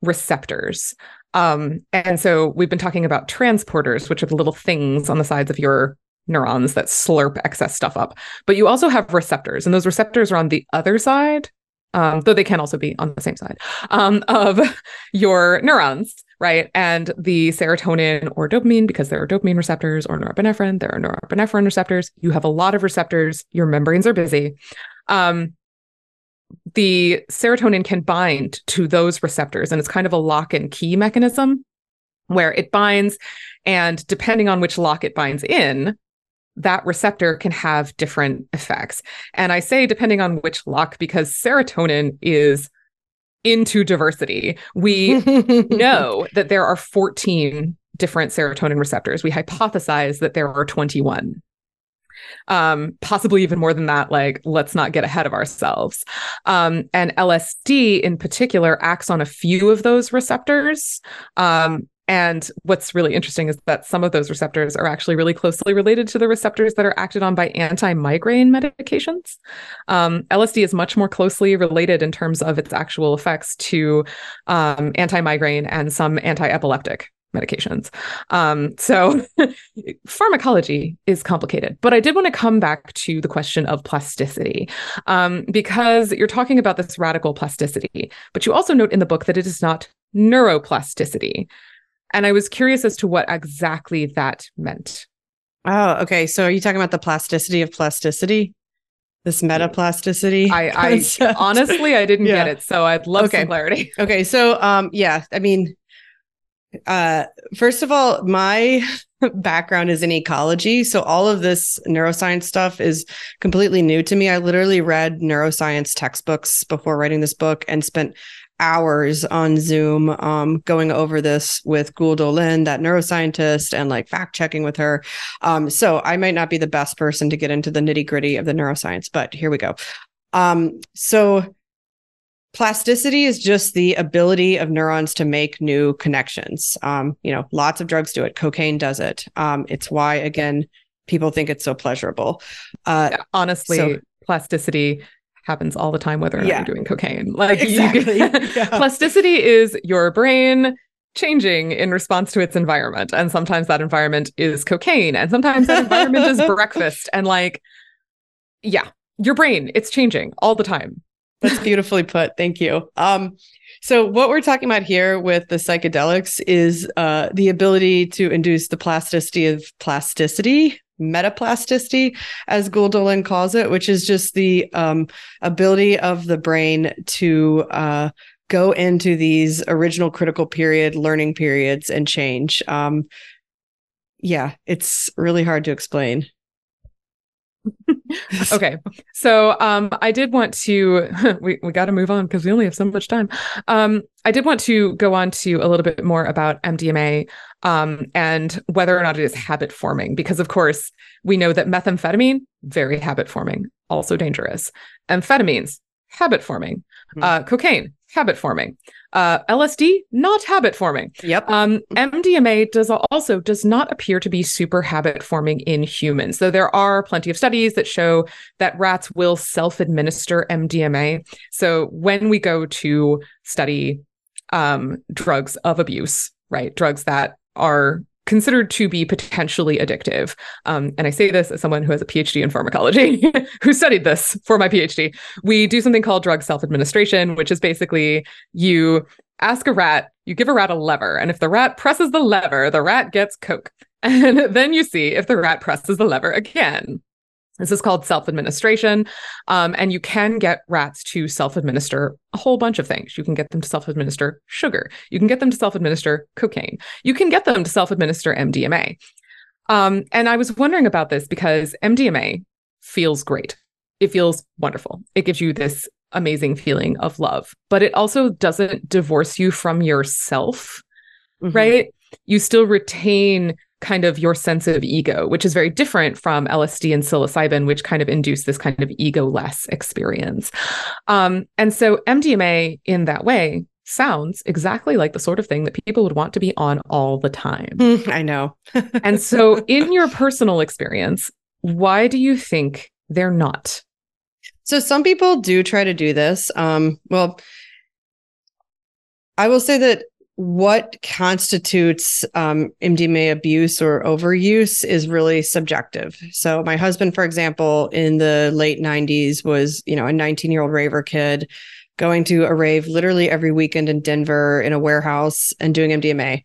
receptors. Um, and so we've been talking about transporters, which are the little things on the sides of your neurons that slurp excess stuff up. But you also have receptors, and those receptors are on the other side, um, though they can also be on the same side um, of your neurons, right? And the serotonin or dopamine, because there are dopamine receptors, or norepinephrine, there are norepinephrine receptors. You have a lot of receptors. Your membranes are busy. Um, the serotonin can bind to those receptors and it's kind of a lock and key mechanism where it binds and depending on which lock it binds in that receptor can have different effects. And i say depending on which lock because serotonin is into diversity. We know that there are 14 different serotonin receptors. We hypothesize that there are 21 um, possibly even more than that. Like, let's not get ahead of ourselves. Um, and LSD in particular acts on a few of those receptors. Um, and what's really interesting is that some of those receptors are actually really closely related to the receptors that are acted on by anti migraine medications. Um, LSD is much more closely related in terms of its actual effects to um, anti migraine and some anti epileptic medications. Um, so pharmacology is complicated, but I did want to come back to the question of plasticity um, because you're talking about this radical plasticity, but you also note in the book that it is not neuroplasticity. And I was curious as to what exactly that meant.
Oh, okay. So are you talking about the plasticity of plasticity? This metaplasticity.
I, I honestly I didn't yeah. get it, so I'd love okay. some clarity.
Okay, so um, yeah, I mean, uh, first of all, my background is in ecology. So all of this neuroscience stuff is completely new to me. I literally read neuroscience textbooks before writing this book and spent hours on Zoom um, going over this with Gül Dölen, that neuroscientist, and like fact checking with her. Um, so I might not be the best person to get into the nitty gritty of the neuroscience, but here we go. Um, so plasticity is just the ability of neurons to make new connections. Um, you know, lots of drugs do it. Cocaine does it. Um, it's why, again, people think it's so pleasurable.
Uh, yeah, honestly, so, plasticity happens all the time, whether or not yeah. you're doing cocaine.
Like exactly.
yeah. plasticity is your brain changing in response to its environment, and sometimes that environment is cocaine, and sometimes that environment is breakfast, and like, yeah, your brain it's changing all the time
that's beautifully put. Thank you. Um, so what we're talking about here with the psychedelics is uh, the ability to induce the plasticity of plasticity, metaplasticity, as Gül Dölen calls it, which is just the um, ability of the brain to uh, go into these original critical period learning periods and change. Um, yeah, it's really hard to explain.
okay. So um I did want to we, we got to move on because we only have so much time. Um I did want to go on to a little bit more about MDMA um and whether or not it is habit forming because of course we know that methamphetamine very habit forming, also dangerous. Amphetamines habit forming. Mm-hmm. Uh cocaine habit forming. Uh, LSD, not habit forming.
Yep.
Um, MDMA does also does not appear to be super habit forming in humans. So there are plenty of studies that show that rats will self administer MDMA. So when we go to study um, drugs of abuse, right, drugs that are considered to be potentially addictive. Um, and I say this as someone who has a PhD in pharmacology, who studied this for my PhD. We do something called drug self administration, which is basically you ask a rat, you give a rat a lever, and if the rat presses the lever, the rat gets Coke. And then you see if the rat presses the lever again. This is called self administration. Um, and you can get rats to self administer a whole bunch of things. You can get them to self administer sugar. You can get them to self administer cocaine. You can get them to self administer MDMA. Um, and I was wondering about this because MDMA feels great. It feels wonderful. It gives you this amazing feeling of love, but it also doesn't divorce you from yourself, mm-hmm. right? You still retain kind of your sense of ego, which is very different from LSD and psilocybin, which kind of induce this kind of ego-less experience. Um, and so MDMA in that way sounds exactly like the sort of thing that people would want to be on all the time.
I know.
and so in your personal experience, why do you think they're not?
So some people do try to do this. Um, well, I will say that what constitutes um, MDMA abuse or overuse is really subjective. So, my husband, for example, in the late 90s was, you know, a 19 year old raver kid going to a rave literally every weekend in Denver in a warehouse and doing MDMA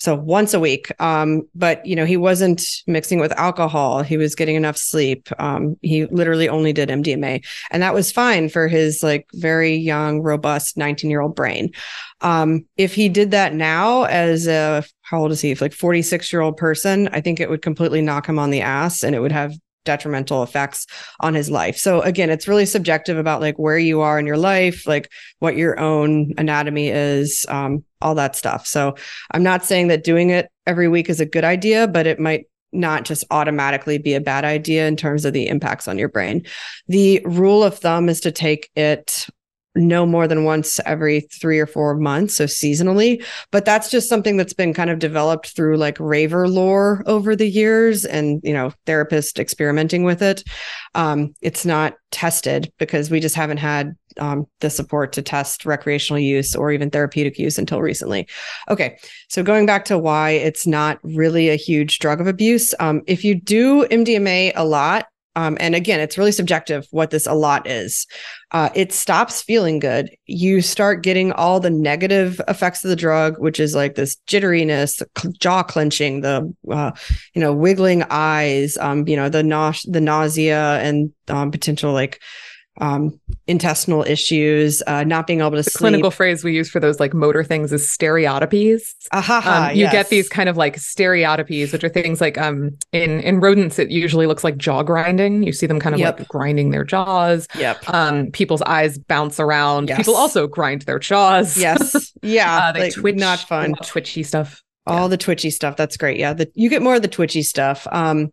so once a week. Um, but you know he wasn't mixing with alcohol. He was getting enough sleep. Um, he literally only did mdma and that was fine for his like very young robust 19 year old brain. Um, if he did that now as a how old is he? If like 46 year old person i think it would completely knock him on the ass and it would have detrimental effects on his life. So again, it's really subjective about like where you are in your life, like what your own anatomy is, um, all that stuff. So I'm not saying that doing it every week is a good idea, but it might not just automatically be a bad idea in terms of the impacts on your brain. The rule of thumb is to take it no more than once every three or four months, so seasonally. But that's just something that's been kind of developed through like raver lore over the years and, you know, therapists experimenting with it. Um, it's not tested because we just haven't had um, the support to test recreational use or even therapeutic use until recently. Okay, so going back to why it's not really a huge drug of abuse. Um, if you do MDMA a lot, um, and again, it's really subjective what this a lot is. Uh, it stops feeling good. You start getting all the negative effects of the drug, which is like this jitteriness, the jaw clenching, the uh, you know wiggling eyes, um, you know the na- the nausea and um, potential like um, intestinal issues, uh, not being able to
the
sleep.
clinical phrase we use for those like motor things is stereotypies.
Um,
you
yes.
get these kind of like stereotopies, which are things like um, in in rodents, it usually looks like jaw grinding. You see them kind of yep. like grinding their jaws.
Yep.
Um, people's eyes bounce around. Yes. People also grind their jaws.
Yes. Yeah.
uh, they like, twitch. Not fun. Twitchy stuff.
All yeah. the twitchy stuff. That's great. Yeah. The, you get more of the twitchy stuff. Um,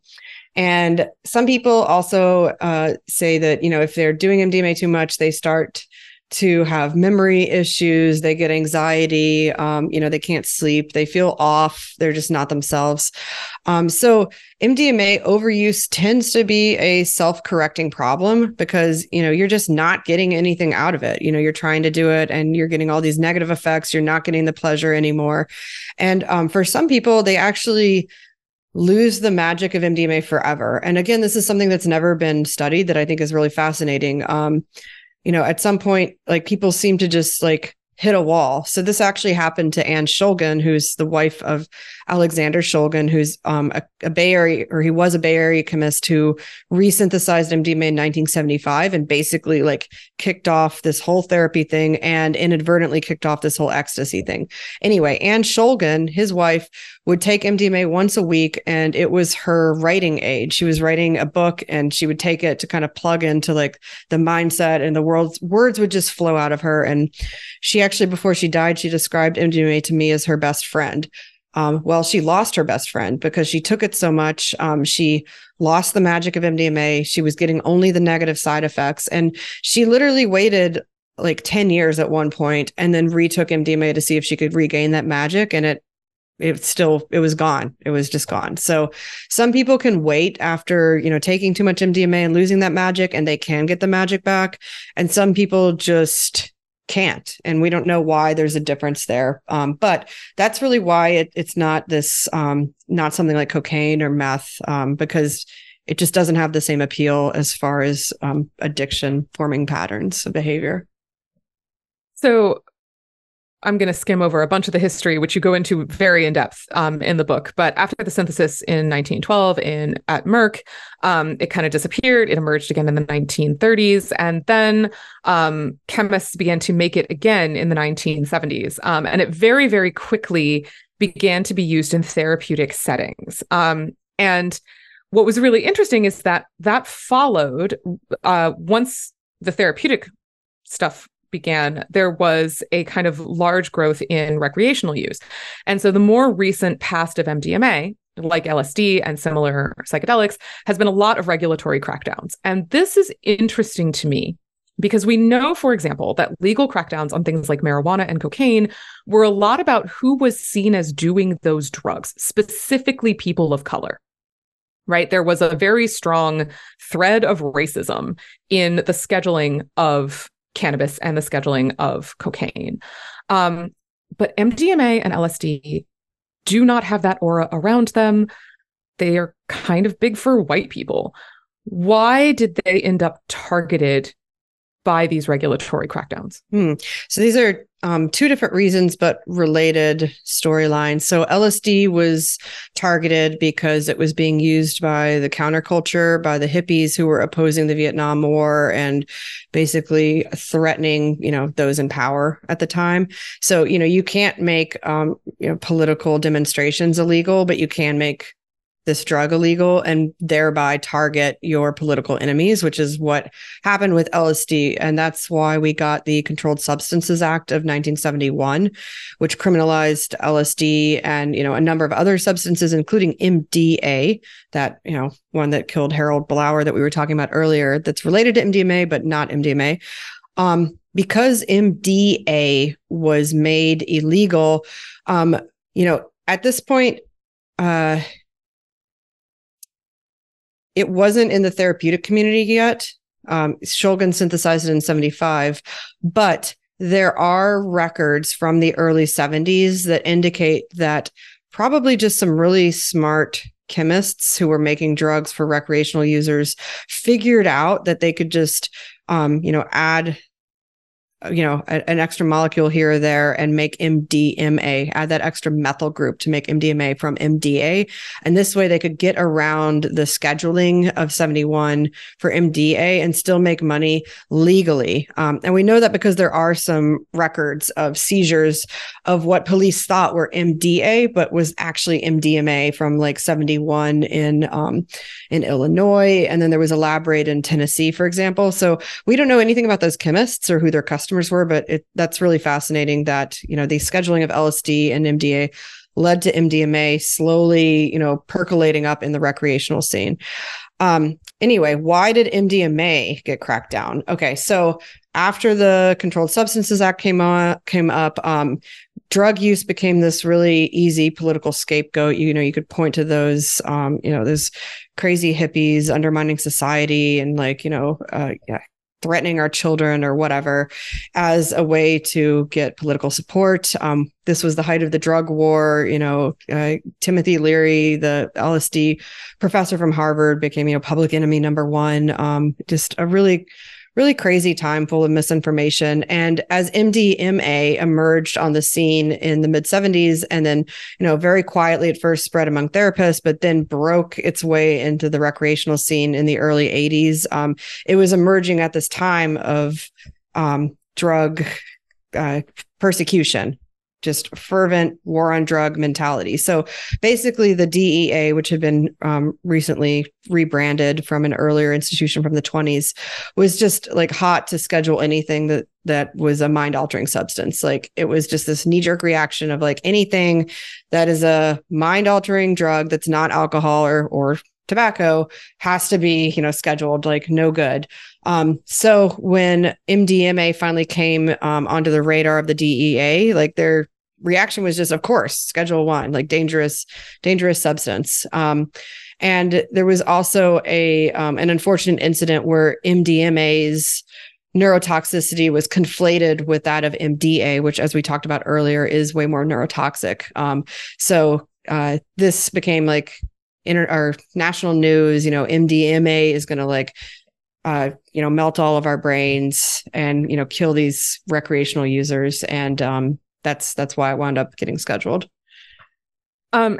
and some people also uh, say that, you know, if they're doing MDMA too much, they start to have memory issues they get anxiety um, you know they can't sleep they feel off they're just not themselves. Um, so mdma overuse tends to be a self-correcting problem because you know you're just not getting anything out of it. You know you're trying to do it and you're getting all these negative effects you're not getting the pleasure anymore. And um, for some people they actually lose the magic of MDMA forever. And again, this is something that's never been studied that I think is really fascinating. Um, you know, at some point, like people seem to just like hit a wall. So this actually happened to Anne Shulgin, who's the wife of Alexander Shulgin, who's um, a, a, Bay Area, or he was a Bay Area chemist who resynthesized MDMA in 1975 and basically like kicked off this whole therapy thing and inadvertently kicked off this whole ecstasy thing. Anyway, Anne Shulgin, his wife, would take MDMA once a week and it was her writing aid. She was writing a book and she would take it to kind of plug into like the mindset and the world's words would just flow out of her. And she actually, before she died, she described MDMA to me as her best friend. Um, well, she lost her best friend because she took it so much. Um, she lost the magic of MDMA. She was getting only the negative side effects. And she literally waited like 10 years at one point and then retook MDMA to see if she could regain that magic. And it it still it was gone it was just gone so some people can wait after you know taking too much mdma and losing that magic and they can get the magic back and some people just can't and we don't know why there's a difference there. Um, but that's really why it, it's not this um, not something like cocaine or meth um, because it just doesn't have the same appeal as far as um, addiction forming patterns of behavior.
So I'm going to skim over a bunch of the history, which you go into very in depth um, in the book. But after the synthesis in 1912 in at Merck, um, it kind of disappeared. It emerged again in the 1930s, and then um, chemists began to make it again in the 1970s. Um, and it very, very quickly began to be used in therapeutic settings. Um, and what was really interesting is that that followed uh, once the therapeutic stuff began, there was a kind of large growth in recreational use. And so the more recent past of MDMA, like LSD and similar psychedelics, has been a lot of regulatory crackdowns. And this is interesting to me because we know, for example, that legal crackdowns on things like marijuana and cocaine were a lot about who was seen as doing those drugs, specifically people of color right? There was a very strong thread of racism in the scheduling of cannabis and the scheduling of cocaine. Um, but MDMA and LSD do not have that aura around them. They are kind of big for white people. Why did they end up targeted by these regulatory crackdowns.
Hmm. So these are um, two different reasons, but related storylines. So LSD was targeted because it was being used by the counterculture, by the hippies who were opposing the Vietnam War and basically threatening, you know, those in power at the time. So you know, you can't make um, you know political demonstrations illegal, but you can make this drug illegal and thereby target your political enemies, which is what happened with LSD. And that's why we got the Controlled Substances Act of 1971, which criminalized LSD and, you know, a number of other substances, including MDA, that, you know, one that killed Harold Blauer that we were talking about earlier, that's related to MDMA, but not MDMA. Um, because MDA was made illegal, um, you know, at this point, uh, it wasn't in the therapeutic community yet. Um, Shulgin synthesized it in 75, but there are records from the early 70s that indicate that probably just some really smart chemists who were making drugs for recreational users figured out that they could just um, you know add you know, a, an extra molecule here or there and make MDMA, add that extra methyl group to make MDMA from MDA. And this way they could get around the scheduling of 71 for MDA and still make money legally. Um, and we know that because there are some records of seizures of what police thought were MDA, but was actually MDMA from like 71 in, um, in Illinois. And then there was a lab raid in Tennessee, for example. So we don't know anything about those chemists or who their customers customers were, but it, that's really fascinating that, you know, the scheduling of LSD and MDA led to MDMA slowly, you know, percolating up in the recreational scene. Um, anyway, why did MDMA get cracked down? Okay, so after the Controlled Substances Act came on came up, um, drug use became this really easy political scapegoat. You know, you could point to those, um, you know, those crazy hippies undermining society and like, you know, uh, yeah, threatening our children or whatever as a way to get political support. Um, this was the height of the drug war. You know, uh, Timothy Leary, the LSD professor from Harvard, became, you know, public enemy number one. Um, just a really really crazy time full of misinformation. And as MDMA emerged on the scene in the mid 70s, and then, you know, very quietly at first spread among therapists, but then broke its way into the recreational scene in the early 80s, um, it was emerging at this time of um, drug uh, persecution just fervent war on drug mentality. So basically, the DEA, which had been um, recently rebranded from an earlier institution from the 20s, was just like hot to schedule anything that that was a mind altering substance. Like it was just this knee jerk reaction of like anything that is a mind altering drug that's not alcohol or or tobacco has to be you know scheduled like no good um, so when MDMA finally came um, onto the radar of the DEA, like their reaction was just, of course, Schedule One, like dangerous, dangerous substance. Um, and there was also a um, an unfortunate incident where MDMA's neurotoxicity was conflated with that of MDA, which, as we talked about earlier, is way more neurotoxic. Um, so uh, this became like inter- our national news. You know, MDMA is going to like uh, you know, melt all of our brains and, you know, kill these recreational users. And um, that's that's why I wound up getting scheduled.
Um,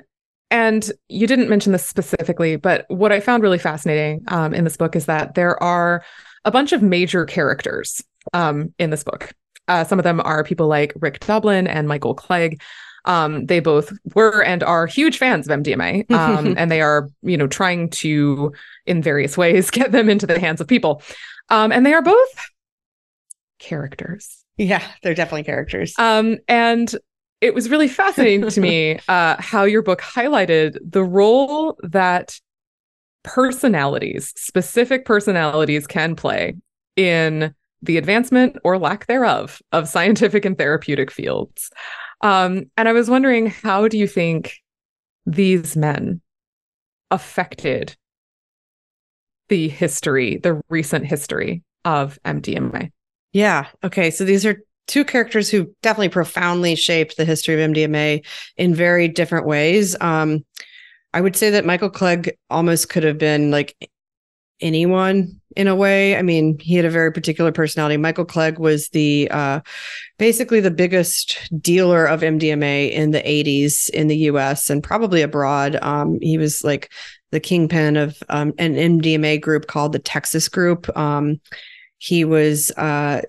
and you didn't mention this specifically, but what I found really fascinating um, in this book is that there are a bunch of major characters um, in this book. Uh, some of them are people like Rick Doblin and Michael Clegg. Um, they both were and are huge fans of MDMA, um, and they are, you know, trying to, in various ways, get them into the hands of people. Um, and they are both characters.
Yeah, they're definitely characters.
Um, and it was really fascinating to me uh, how your book highlighted the role that personalities, specific personalities, can play in the advancement or lack thereof of scientific and therapeutic fields. Um, and I was wondering, how do you think these men affected the history, the recent history of MDMA?
Yeah. Okay. So these are two characters who definitely profoundly shaped the history of MDMA in very different ways. Um, I would say that Michael Clegg almost could have been like anyone in a way. I mean, he had a very particular personality. Michael Clegg was the uh, basically the biggest dealer of MDMA in the 80s in the US and probably abroad. Um, he was like the kingpin of um, an MDMA group called the Texas Group. Um, he was uh,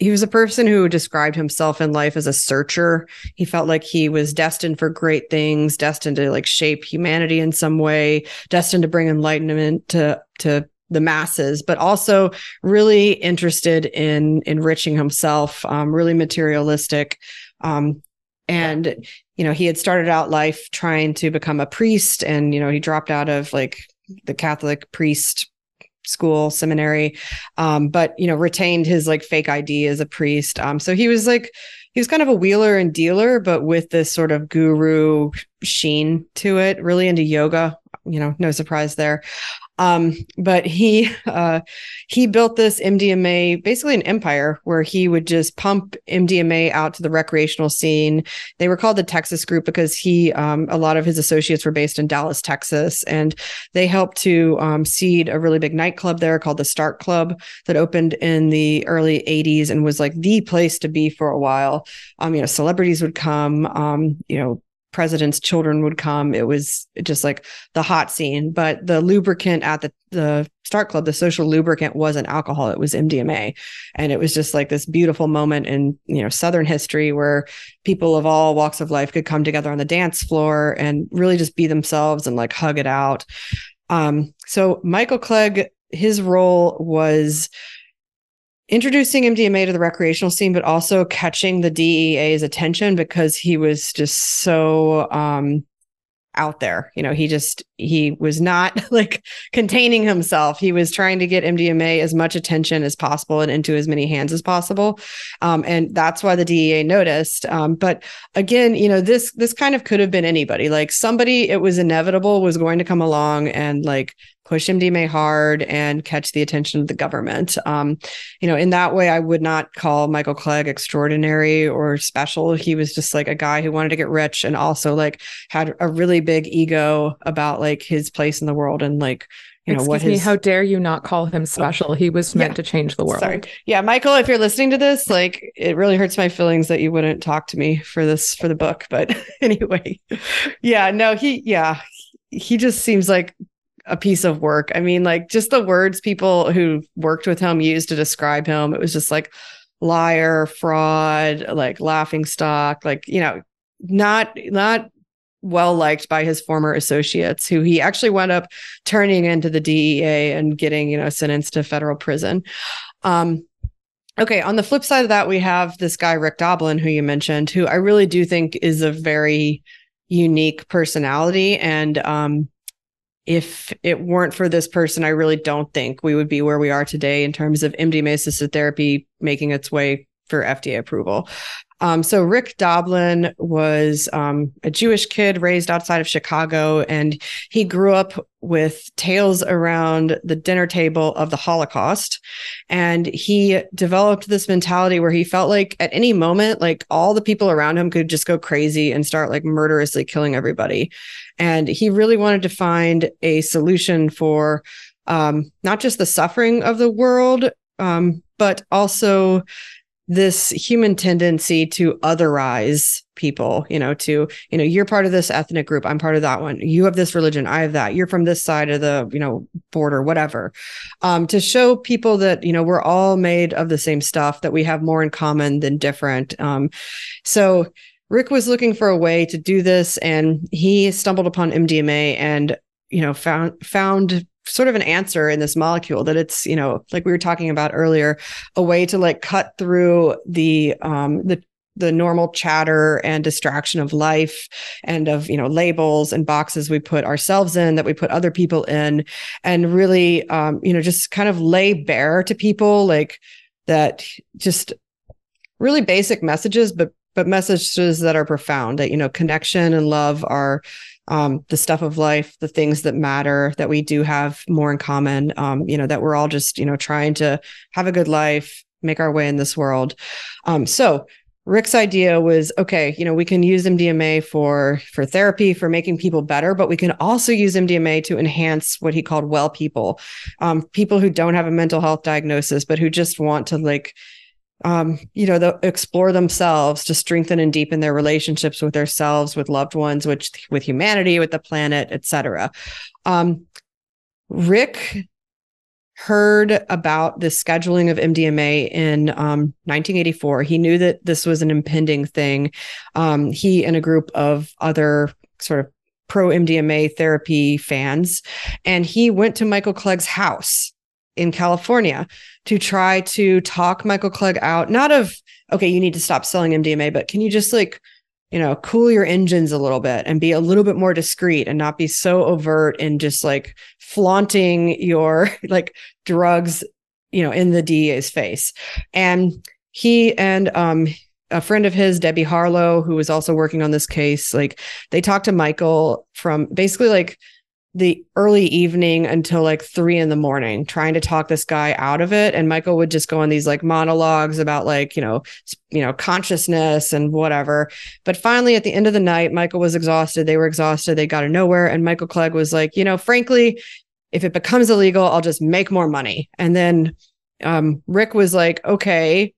he was a person who described himself in life as a searcher. He felt like he was destined for great things, destined to like shape humanity in some way, destined to bring enlightenment to to the masses, but also really interested in enriching himself, um, really materialistic. Um, and you know, he had started out life trying to become a priest, and you know, he dropped out of like the Catholic priest school seminary um, but you know retained his like fake id as a priest. Um, so he was like he was kind of a wheeler and dealer but with this sort of guru sheen to it really into yoga you know no surprise there um, but he uh, he built this MDMA, basically an empire where he would just pump MDMA out to the recreational scene. They were called the Texas Group because he um, a lot of his associates were based in Dallas, Texas, and they helped to um, seed a really big nightclub there called the Starck Club that opened in the early '80s and was like the place to be for a while. Um, you know, celebrities would come. Um, you know, president's children would come. It was just like the hot scene. But the lubricant at the the Starck Club, the social lubricant wasn't alcohol; it was MDMA, and it was just like this beautiful moment in you know Southern history where people of all walks of life could come together on the dance floor and really just be themselves and like hug it out. Um, so Michael Clegg, his role was introducing MDMA to the recreational scene, but also catching the DEA's attention because he was just so um, out there. You know, he just he was not like containing himself. He was trying to get MDMA as much attention as possible and into as many hands as possible, um, and that's why the DEA noticed. Um, but again, you know, this this kind of could have been anybody. Like somebody, it was inevitable was going to come along and like push MDMA hard and catch the attention of the government. Um, you know, in that way, I would not call Michael Clegg extraordinary or special. He was just like a guy who wanted to get rich and also like had a really big ego about like his place in the world and like you know
Excuse
what
me,
his
how dare you not call him special? He was meant
Yeah.
to change the world.
Sorry. Yeah, Michael, if you're listening to this, like it really hurts my feelings that you wouldn't talk to me for this for the book. But anyway, yeah, no, he yeah, he just seems like a piece of work. I mean, like just the words people who worked with him used to describe him, it was just like liar, fraud, like laughing stock, like, you know, not not well liked by his former associates who he actually wound up turning into the DEA and getting, you know, sentenced to federal prison. Um Okay, on the flip side of that, we have this guy, Rick Doblin, who you mentioned, who I really do think is a very unique personality. And um, if it weren't for this person, I really don't think we would be where we are today in terms of MDMA assisted therapy making its way for FDA approval. Um, so Rick Doblin was um, a Jewish kid raised outside of Chicago, and he grew up with tales around the dinner table of the Holocaust. And he developed this mentality where he felt like at any moment, like all the people around him could just go crazy and start like murderously killing everybody. And he really wanted to find a solution for um, not just the suffering of the world, um, but also this human tendency to otherize people, you know, to, you know, you're part of this ethnic group, I'm part of that one. You have this religion, I have that. You're from this side of the, you know, border, whatever. Um, to show people that, you know, we're all made of the same stuff, that we have more in common than different. Um, so Rick was looking for a way to do this and he stumbled upon MDMA and, you know, found found sort of an answer in this molecule that it's you know like we were talking about earlier a way to like cut through the um the the normal chatter and distraction of life and of you know labels and boxes we put ourselves in that we put other people in and really um you know just kind of lay bare to people like that just really basic messages but but messages that are profound that you know connection and love are um, the stuff of life, the things that matter, that we do have more in common. Um, you know, that we're all just, you know, trying to have a good life, make our way in this world. Um, so Rick's idea was okay, you know, we can use MDMA for for therapy, for making people better, but we can also use MDMA to enhance what he called well people, um, people who don't have a mental health diagnosis, but who just want to like um, you know, the, explore themselves to strengthen and deepen their relationships with themselves, with loved ones, which with humanity, with the planet, etc. Um, Rick heard about the scheduling of MDMA in um, 1984. He knew that this was an impending thing. Um, he and a group of other sort of pro MDMA therapy fans, and he went to Michael Clegg's house in California to try to talk Michael Clegg out, not of, okay, you need to stop selling MDMA, but can you just like, you know, cool your engines a little bit and be a little bit more discreet and not be so overt and just like flaunting your like drugs, you know, in the DEA's face. And he and um a friend of his, Debbie Harlow, who was also working on this case, like they talked to Michael from basically like the early evening until like three in the morning trying to talk this guy out of it. And michael would just go on these like monologues about like you know you know consciousness and whatever. But finally at the end of the night michael was exhausted. They were exhausted. They got to nowhere. And michael clegg was like you know frankly if it becomes illegal i'll just make more money. And then um, rick was like okay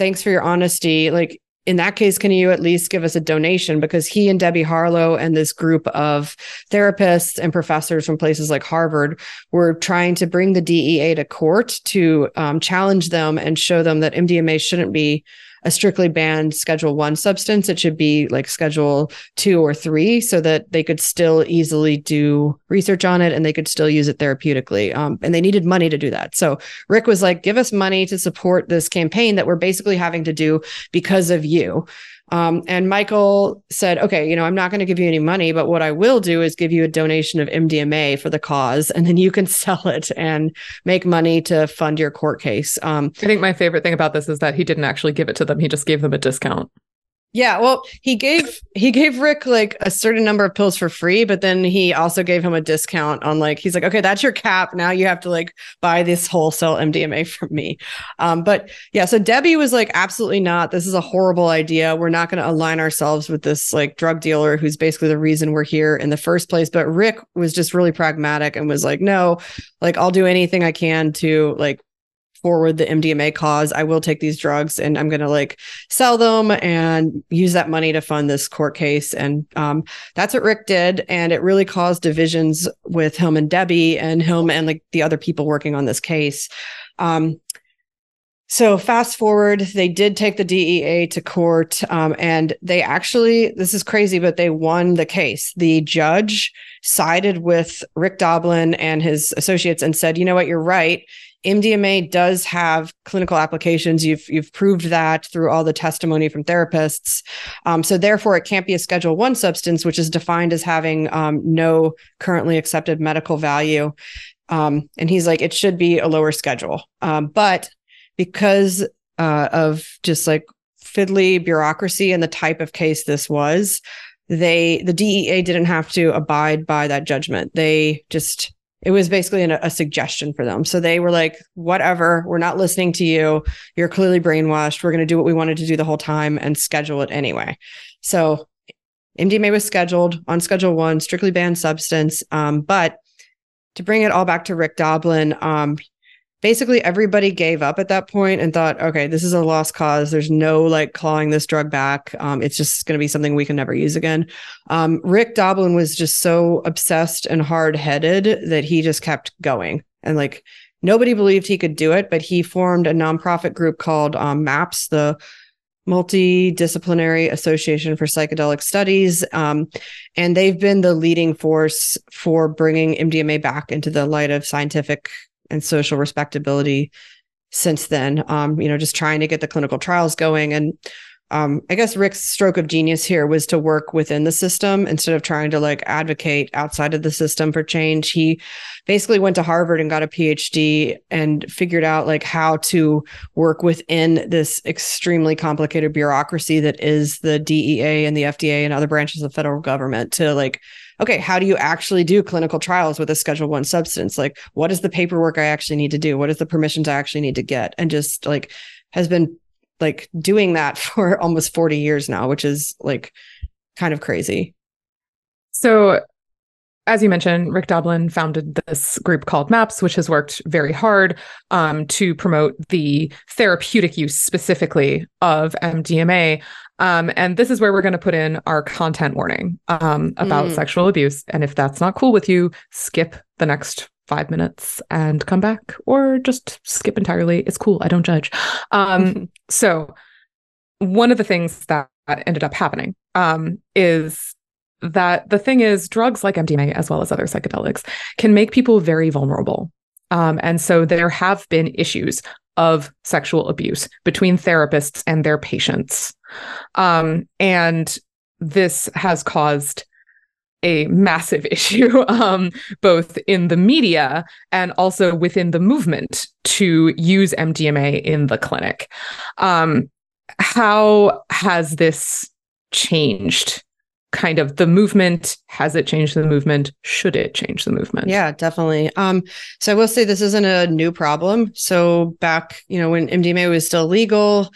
thanks for your honesty. Like in that case, can you at least give us a donation? Because he and Debbie Harlow and this group of therapists and professors from places like Harvard were trying to bring the DEA to court to um, challenge them and show them that MDMA shouldn't be a strictly banned schedule one substance. It should be like schedule two or three so that they could still easily do research on it and they could still use it therapeutically. Um, and they needed money to do that. So Rick was like, give us money to support this campaign that we're basically having to do because of you. Um, and Michael said, okay, you know, I'm not going to give you any money, but what I will do is give you a donation of MDMA for the cause, and then you can sell it and make money to fund your court case. Um,
I think my favorite thing about this is that he didn't actually give it to them; he just gave them a discount.
Yeah, well, he gave he gave Rick like a certain number of pills for free, but then he also gave him a discount on like he's like, okay, that's your cap. Now you have to like buy this wholesale MDMA from me. Um, but yeah, so Debbie was like, absolutely not. This is a horrible idea. We're not going to align ourselves with this like drug dealer who's basically the reason we're here in the first place. But Rick was just really pragmatic and was like, no, like I'll do anything I can to like forward the MDMA cause. I will take these drugs and I'm going to like sell them and use that money to fund this court case. And um, that's what Rick did. And it really caused divisions with him and Debbie and him and like the other people working on this case. Um, so fast forward, they did take the DEA to court, um, and they actually, this is crazy, but they won the case. The judge sided with Rick Doblin and his associates and said, you know what, you're right. MDMA does have clinical applications. You've you've proved that through all the testimony from therapists. Um, so therefore, it can't be a Schedule One substance, which is defined as having um, no currently accepted medical value. Um, and he's like, it should be a lower schedule. Um, but because uh, of just like fiddly bureaucracy and the type of case this was, they the DEA didn't have to abide by that judgment. They just it was basically an, a suggestion for them. So they were like, whatever, we're not listening to you. You're clearly brainwashed. We're going to do what we wanted to do the whole time and schedule it anyway. So MDMA was scheduled on schedule one, strictly banned substance. Um, but to bring it all back to Rick Doblin, um, basically everybody gave up at that point and thought, okay, this is a lost cause. There's no like clawing this drug back. Um, it's just going to be something we can never use again. Um, Rick Doblin was just so obsessed and hard headed that he just kept going and like nobody believed he could do it, but he formed a nonprofit group called um, MAPS, the Multidisciplinary Association for Psychedelic Studies. Um, and they've been the leading force for bringing MDMA back into the light of scientific and social respectability since then. Um, you know, just trying to get the clinical trials going. And um, I guess Rick's stroke of genius here was to work within the system instead of trying to like advocate outside of the system for change. He basically went to Harvard and got a PhD and figured out like how to work within this extremely complicated bureaucracy that is the DEA and the FDA and other branches of federal government to like okay, how do you actually do clinical trials with a schedule one substance? Like, what is the paperwork I actually need to do? What is the permissions I actually need to get? And just like has been like doing that for almost 40 years now, which is like kind of crazy.
So as you mentioned, Rick Doblin founded this group called MAPS, which has worked very hard um, to promote the therapeutic use specifically of MDMA. Um, and this is where we're going to put in our content warning um, about mm. sexual abuse. And if that's not cool with you, skip the next five minutes and come back, or just skip entirely. It's cool. I don't judge. Um, so, one of the things that ended up happening um, is that the thing is, drugs like MDMA, as well as other psychedelics, can make people very vulnerable. Um, and so there have been issues of sexual abuse between therapists and their patients. Um, and this has caused a massive issue, um, both in the media and also within the movement to use MDMA in the clinic. Um, how has this changed kind of the movement. Has it changed the movement? Should it change the movement?
Yeah definitely. Um so i will say this isn't a new problem. So back you know when mdma was still legal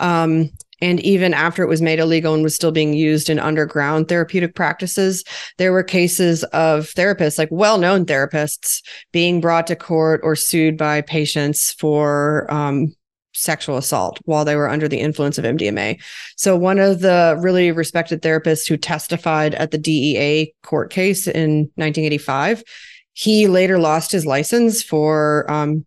um and even after it was made illegal and was still being used in underground therapeutic practices, there were cases of therapists, like well known therapists, being brought to court or sued by patients for um, sexual assault while they were under the influence of MDMA. So one of the really respected therapists who testified at the DEA court case in 1985, he later lost his license for um,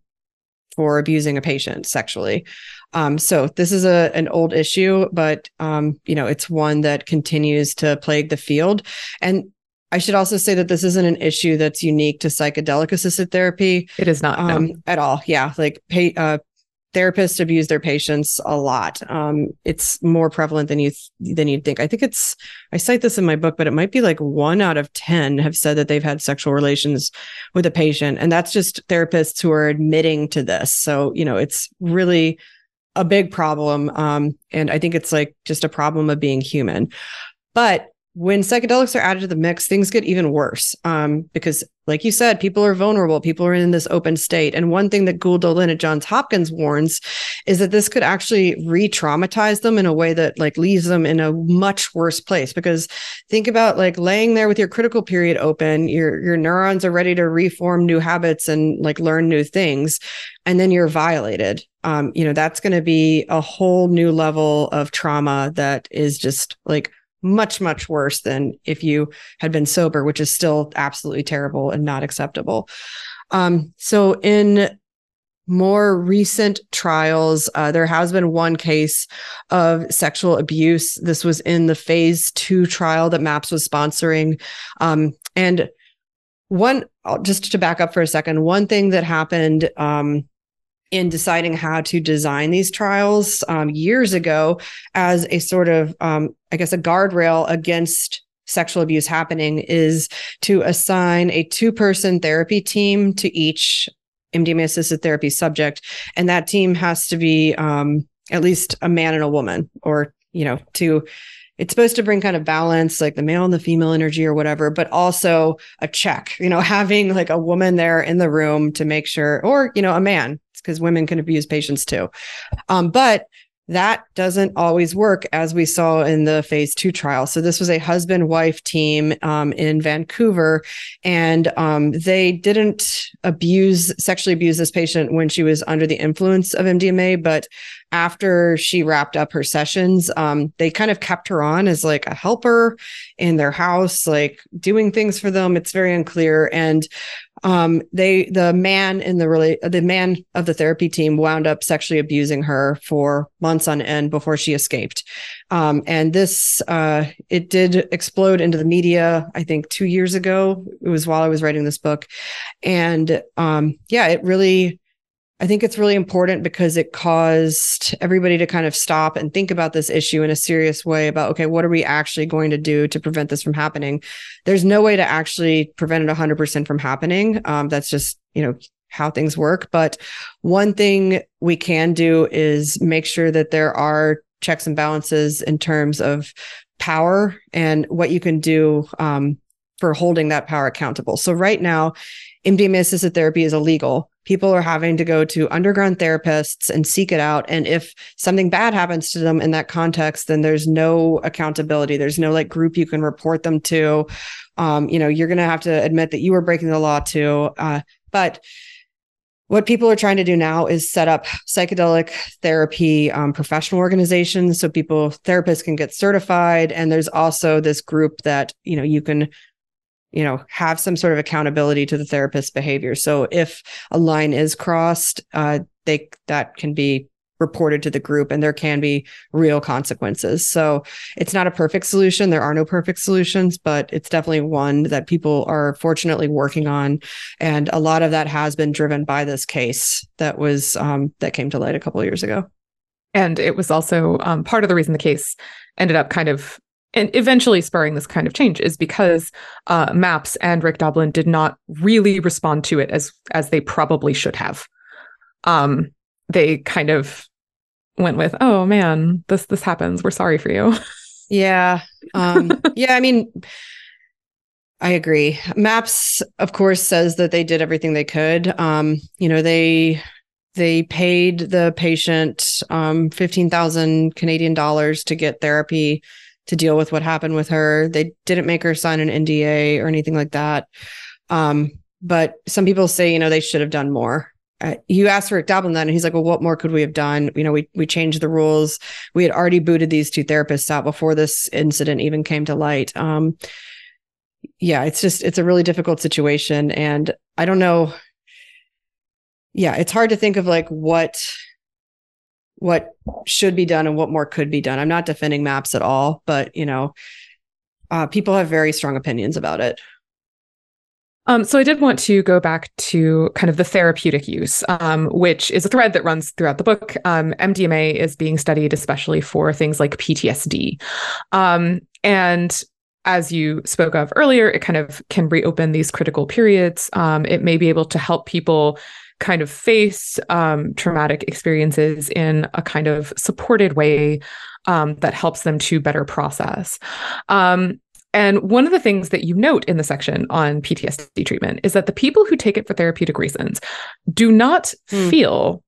for abusing a patient sexually. Um, so this is a an old issue, but um, you know it's one that continues to plague the field. And I should also say that this isn't an issue that's unique to psychedelic assisted therapy.
It is not
um,
no.
at all. Yeah, like pay, uh, therapists abuse their patients a lot. Um, it's more prevalent than you th- than you'd think. I think it's I cite this in my book, but it might be like one out of ten have said that they've had sexual relations with a patient, and that's just therapists who are admitting to this. So you know, it's really a big problem, um, and I think it's like just a problem of being human. But when psychedelics are added to the mix, things get even worse. Um, because, like you said, people are vulnerable. People are in this open state. And one thing that Gül Dölen at Johns Hopkins warns is that this could actually re-traumatize them in a way that like leaves them in a much worse place. Because think about like laying there with your critical period open, your your neurons are ready to reform new habits and like learn new things, and then you're violated. Um, you know, that's going to be a whole new level of trauma that is just like much much worse than if you had been sober which is still absolutely terrible and not acceptable. Um, so in more recent trials uh, there has been one case of sexual abuse. This was in the phase two trial that maps was sponsoring. Um, and one just to back up for a second one thing that happened um, in deciding how to design these trials um, years ago as a sort of, um, I guess, a guardrail against sexual abuse happening is to assign a two person therapy team to each MDMA assisted therapy subject. And that team has to be um, at least a man and a woman, or, you know, to it's supposed to bring kind of balance like the male and the female energy or whatever but also a check you know having like a woman there in the room to make sure or you know a man because women can abuse patients too. Um, but that doesn't always work as we saw in the phase two trial. So this was a husband wife team um, in vancouver and um, they didn't abuse sexually abuse this patient when she was under the influence of mdma but after she wrapped up her sessions um, they kind of kept her on as like a helper in their house like doing things for them. It's very unclear. And um, they the man in the really the man of the therapy team wound up sexually abusing her for months on end before she escaped. Um, and this uh, it did explode into the media i think two years ago. It was while i was writing this book. And um, yeah it really I think it's really important because it caused everybody to kind of stop and think about this issue in a serious way about, okay, what are we actually going to do to prevent this from happening? There's no way to actually prevent it 100% from happening. Um, that's just, you know, how things work. But one thing we can do is make sure that there are checks and balances in terms of power and what you can do um, for holding that power accountable. So right now, MDMA assisted therapy is illegal people are having to go to underground therapists and seek it out. And if something bad happens to them in that context then there's no accountability. There's no like group you can report them to. Um, you know you're going to have to admit that you were breaking the law too. Uh, but what people are trying to do now is set up psychedelic therapy um, professional organizations so people therapists can get certified. And there's also this group that you know you can you know have some sort of accountability to the therapist's behavior. So if a line is crossed uh, they that can be reported to the group and there can be real consequences. So it's not a perfect solution. There are no perfect solutions but it's definitely one that people are fortunately working on. And a lot of that has been driven by this case that was um, that came to light a couple years ago.
And it was also um, part of the reason the case ended up kind of and eventually spurring this kind of change is because uh, MAPS and Rick Doblin did not really respond to it as as they probably should have. Um, they kind of went with, "Oh man, this this happens. We're sorry for you."
Yeah, um, yeah. I mean, I agree. MAPS, of course, says that they did everything they could. Um, you know, they they paid the patient um, fifteen thousand Canadian dollars to get therapy to deal with what happened with her. They didn't make her sign an NDA or anything like that. Um, but some people say, you know, they should have done more. Uh, you asked Rick Doblin then, and he's like, "Well, what more could we have done? You know, we we changed the rules. We had already booted these two therapists out before this incident even came to light." Um, yeah, it's just it's a really difficult situation, and I don't know. Yeah, it's hard to think of like what what should be done and what more could be done. I'm not defending maps at all, but you know, uh, people have very strong opinions about it.
Um, so I did want to go back to kind of the therapeutic use, um, which is a thread that runs throughout the book. Um, MDMA is being studied especially for things like PTSD, um, and as you spoke of earlier, it kind of can reopen these critical periods. Um, it may be able to help people kind of face um, traumatic experiences in a kind of supported way um, that helps them to better process. Um, and one of the things that you note in the section on PTSD treatment is that the people who take it for therapeutic reasons do not mm. feel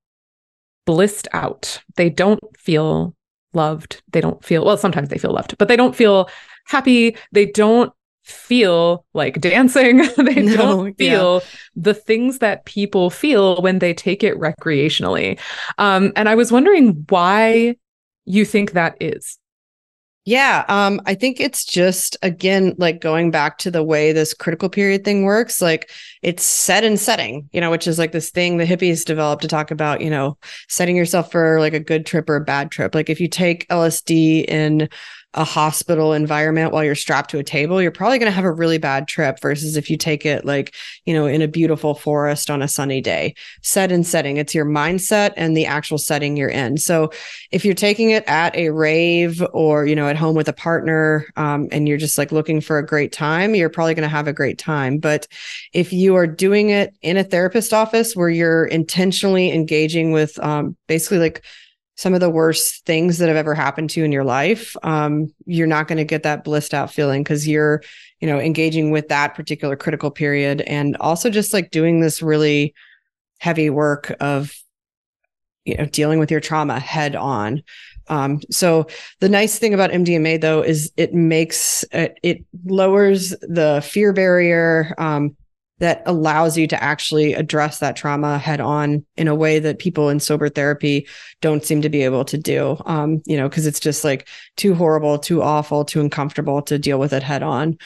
blissed out. They don't feel loved. They don't feel, well, sometimes they feel loved, but they don't feel happy. They don't feel like dancing. they no, don't feel yeah. the things that people feel when they take it recreationally. Um, and I was wondering why you think that is.
Yeah, um, I think it's just again like going back to the way this critical period thing works. Like it's set and setting, you know, which is like this thing the hippies developed to talk about, you know, setting yourself for like a good trip or a bad trip. Like if you take LSD in a hospital environment while you're strapped to a table, you're probably going to have a really bad trip versus if you take it like, you know, in a beautiful forest on a sunny day. Set and setting, it's your mindset and the actual setting you're in. So if you're taking it at a rave or, you know, at home with a partner um, and you're just like looking for a great time, you're probably going to have a great time. But if you are doing it in a therapist office where you're intentionally engaging with um, basically like some of the worst things that have ever happened to you in your life um, you're not going to get that blissed out feeling because you're you know engaging with that particular critical period and also just like doing this really heavy work of you know dealing with your trauma head on um, so the nice thing about MDMA though is it makes it, it lowers the fear barrier. Um, that allows you to actually address that trauma head on in a way that people in sober therapy don't seem to be able to do. Um, you know, because it's just like too horrible, too awful, too uncomfortable to deal with it head on.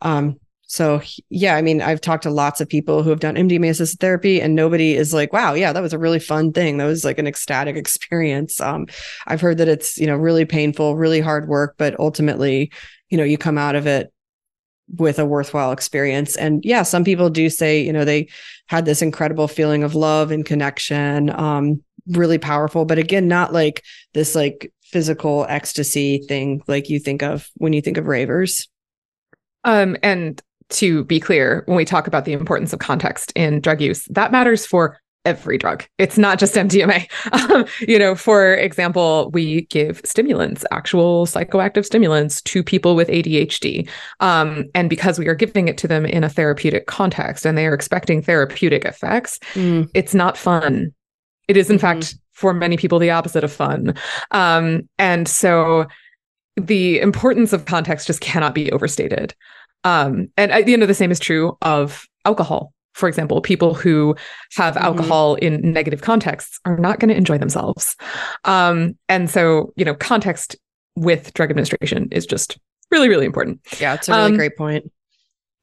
Um, so yeah, I mean, I've talked to lots of people who have done MDMA assisted therapy, and nobody is like, "Wow, yeah, that was a really fun thing. That was like an ecstatic experience." Um, I've heard that it's you know really painful, really hard work, but ultimately, you know, you come out of it with a worthwhile experience. And yeah, some people do say, you know, they had this incredible feeling of love and connection, um, really powerful, but again, not like this like physical ecstasy thing like you think of when you think of ravers.
Um, and to be clear, when we talk about the importance of context in drug use, that matters for every drug. It's not just MDMA. Um, you know, for example, we give stimulants, actual psychoactive stimulants to people with ADHD. Um, and because we are giving it to them in a therapeutic context and they are expecting therapeutic effects, mm. it's not fun. It is, in mm-hmm. fact, for many people, the opposite of fun. Um, and so the importance of context just cannot be overstated. Um, and you know, the same is true of alcohol for example, people who have mm-hmm. alcohol in negative contexts are not going to enjoy themselves. Um, and so, you know, context with drug administration is just really, really important.
Yeah, it's a really um, great point.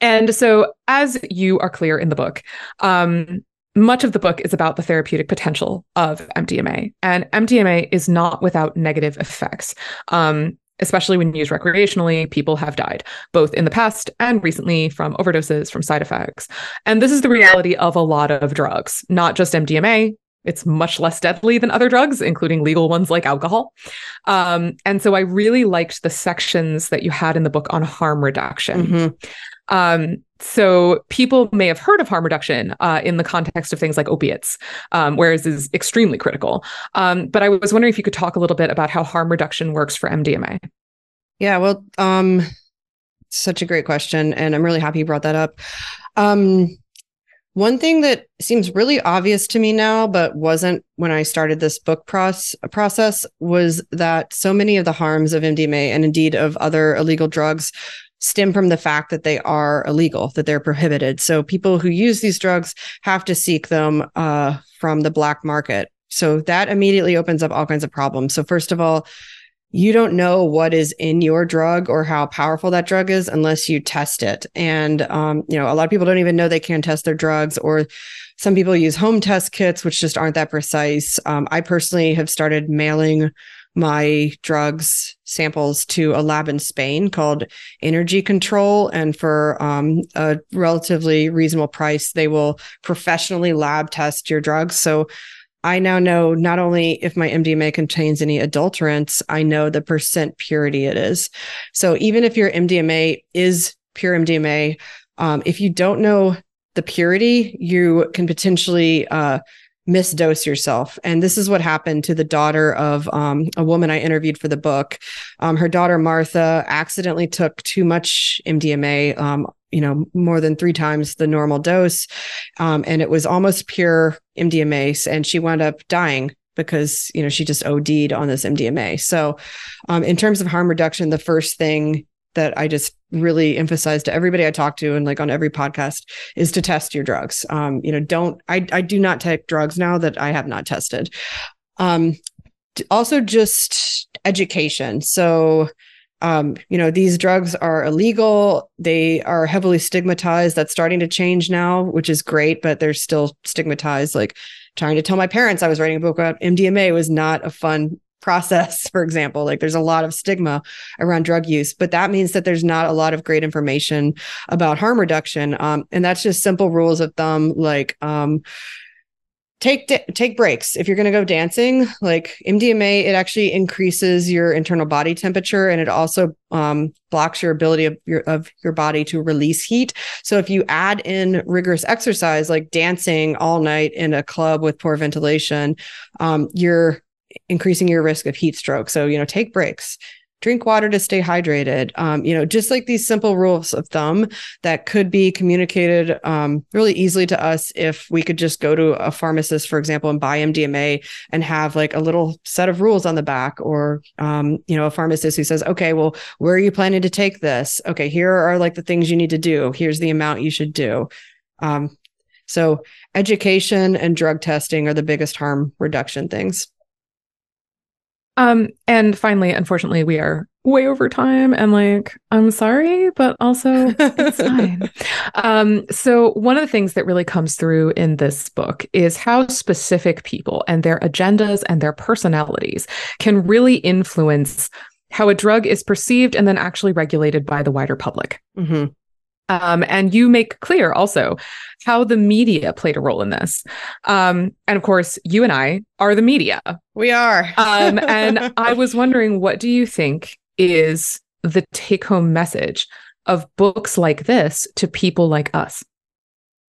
And so, as you are clear in the book, um, much of the book is about the therapeutic potential of MDMA, and MDMA is not without negative effects. Um, especially when used recreationally, people have died, both in the past and recently from overdoses, from side effects. And this is the reality of a lot of drugs, not just MDMA. It's much less deadly than other drugs, including legal ones like alcohol. Um, and so I really liked the sections that you had in the book on harm reduction. Mm-hmm. Um, so people may have heard of harm reduction uh, in the context of things like opiates, um, whereas is extremely critical. Um, but I was wondering if you could talk a little bit about how harm reduction works for MDMA.
Yeah, well, um, such a great question, and I'm really happy you brought that up. Um, one thing that seems really obvious to me now, but wasn't when I started this book process, process, was that so many of the harms of MDMA and indeed of other illegal drugs stem from the fact that they are illegal, that they're prohibited. So people who use these drugs have to seek them uh, from the black market. So that immediately opens up all kinds of problems. So first of all, you don't know what is in your drug or how powerful that drug is unless you test it. And um, you know, a lot of people don't even know they can test their drugs, or some people use home test kits, which just aren't that precise. Um, I personally have started mailing my drugs samples to a lab in Spain called Energy Control. And for um, a relatively reasonable price, they will professionally lab test your drugs. So I now know not only if my MDMA contains any adulterants, I know the percent purity it is. So even if your MDMA is pure MDMA, um, if you don't know the purity, you can potentially uh, misdose yourself. And this is what happened to the daughter of um, a woman I interviewed for the book. Um, her daughter, Martha, accidentally took too much MDMA, um, you know, more than three times the normal dose. Um, and it was almost pure MDMA. And she wound up dying because, you know, she just OD'd on this MDMA. So, um, in terms of harm reduction, the first thing that I just really emphasize to everybody I talk to and like on every podcast is to test your drugs. Um, you know, don't I I do not take drugs now that I have not tested. Um, also just education. So um, you know, these drugs are illegal. They are heavily stigmatized. That's starting to change now, which is great, but they're still stigmatized. Like trying to tell my parents I was writing a book about MDMA was not a fun process, for example. Like there's a lot of stigma around drug use, but that means that there's not a lot of great information about harm reduction. Um, and that's just simple rules of thumb, like um, take take breaks if you're going to go dancing like mdma it actually increases your internal body temperature and it also um, blocks your ability of your of your body to release heat so if you add in rigorous exercise like dancing all night in a club with poor ventilation um, you're increasing your risk of heat stroke. So, you know, take breaks. drink water to stay hydrated. Um, you know, just like these simple rules of thumb that could be communicated um, really easily to us if we could just go to a pharmacist, for example, and buy MDMA and have like a little set of rules on the back, or um, you know, a pharmacist who says, "Okay, well, where are you planning to take this? Okay, here are like the things you need to do. Here's the amount you should do." Um, so, education and drug testing are the biggest harm reduction things.
Um, and finally, unfortunately, we are way over time and like, I'm sorry, but also it's fine. Um, so one of the things that really comes through in this book is how specific people and their agendas and their personalities can really influence how a drug is perceived and then actually regulated by the wider public. Mm-hmm. Um, and you make clear also how the media played a role in this. Um, and of course, you and I are the media.
We are.
um, and I was wondering, what do you think is the take home message of books like this to people like us?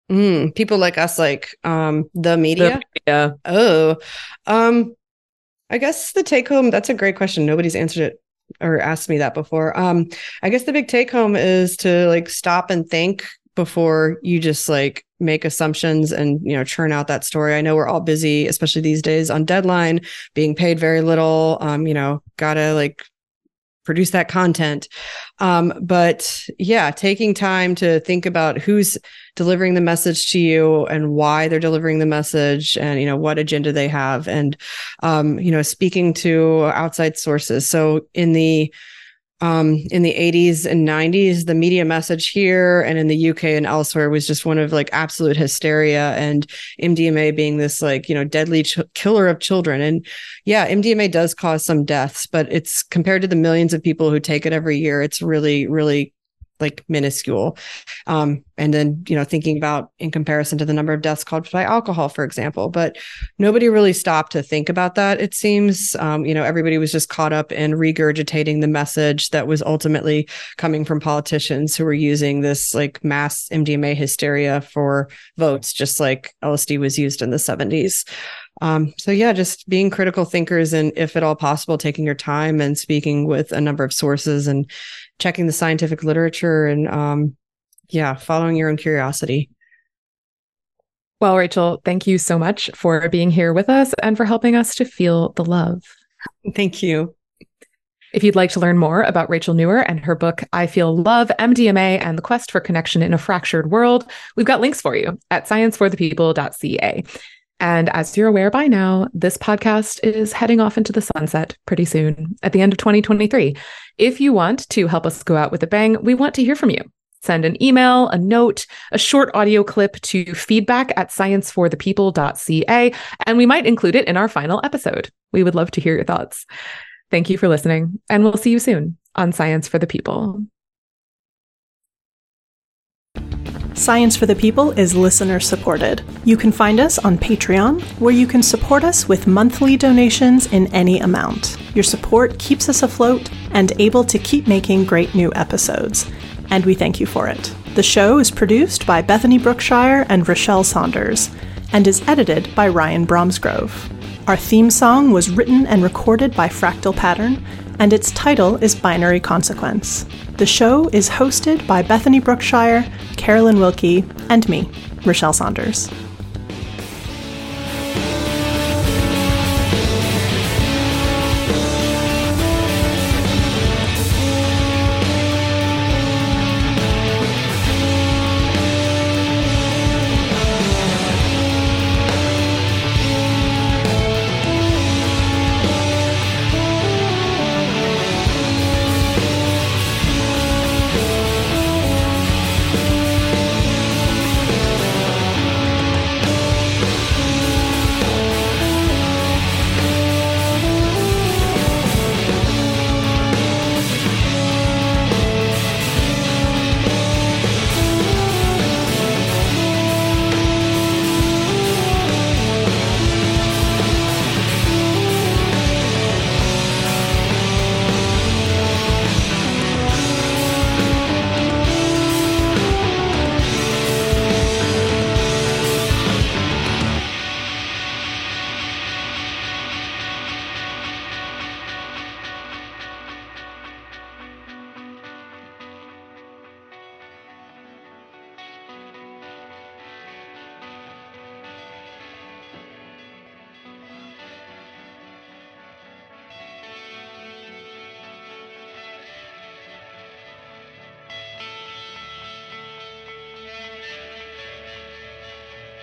Mm, people like us, like um, the media.
Yeah.
Oh, um, I guess the take home. That's a great question. Nobody's answered it or asked me that before. Um, I guess the big take home is to like stop and think before you just like make assumptions and you know churn out that story. I know we're all busy, especially these days on deadline, being paid very little. Um, you know, gotta like produce that content. Um, but yeah, taking time to think about who's delivering the message to you and why they're delivering the message and, you know, what agenda they have and, um, you know, speaking to outside sources. So in the, um, in the 80s and 90s, the media message here and in the UK and elsewhere was just one of like absolute hysteria and MDMA being this like, you know, deadly ch- killer of children. And yeah, MDMA does cause some deaths, but it's compared to the millions of people who take it every year, it's really, really like minuscule. Um, and then, you know, thinking about in comparison to the number of deaths caused by alcohol, for example. But nobody really stopped to think about that, it seems. Um, you know, everybody was just caught up in regurgitating the message that was ultimately coming from politicians who were using this like mass MDMA hysteria for votes, just like LSD was used in the 70s. Um, so yeah, just being critical thinkers and if at all possible, taking your time and speaking with a number of sources and checking the scientific literature and um, yeah, following your own curiosity.
Well, Rachel, thank you so much for being here with us and for helping us to feel the love.
Thank you.
If you'd like to learn more about Rachel Nuwer and her book, I Feel Love, MDMA, and the Quest for Connection in a Fractured World, we've got links for you at scienceforthepeople.ca. And as you're aware by now, this podcast is heading off into the sunset pretty soon at the end of 2023. If you want to help us go out with a bang, we want to hear from you. Send an email, a note, a short audio clip to feedback at scienceforthepeople.ca, and we might include it in our final episode. We would love to hear your thoughts. Thank you for listening, and we'll see you soon on Science for the People.
Science for the People is listener supported. You can find us on Patreon, where you can support us with monthly donations in any amount. Your support keeps us afloat and able to keep making great new episodes, and we thank you for it. The show is produced by Bethany Brookshire and Rochelle Saunders, and is edited by Ryan Bromsgrove. Our theme song was written and recorded by Fractal Pattern, and its title is Binary Consequence. The show is hosted by Bethany Brookshire, Carolyn Wilkie, and me, Rochelle Saunders.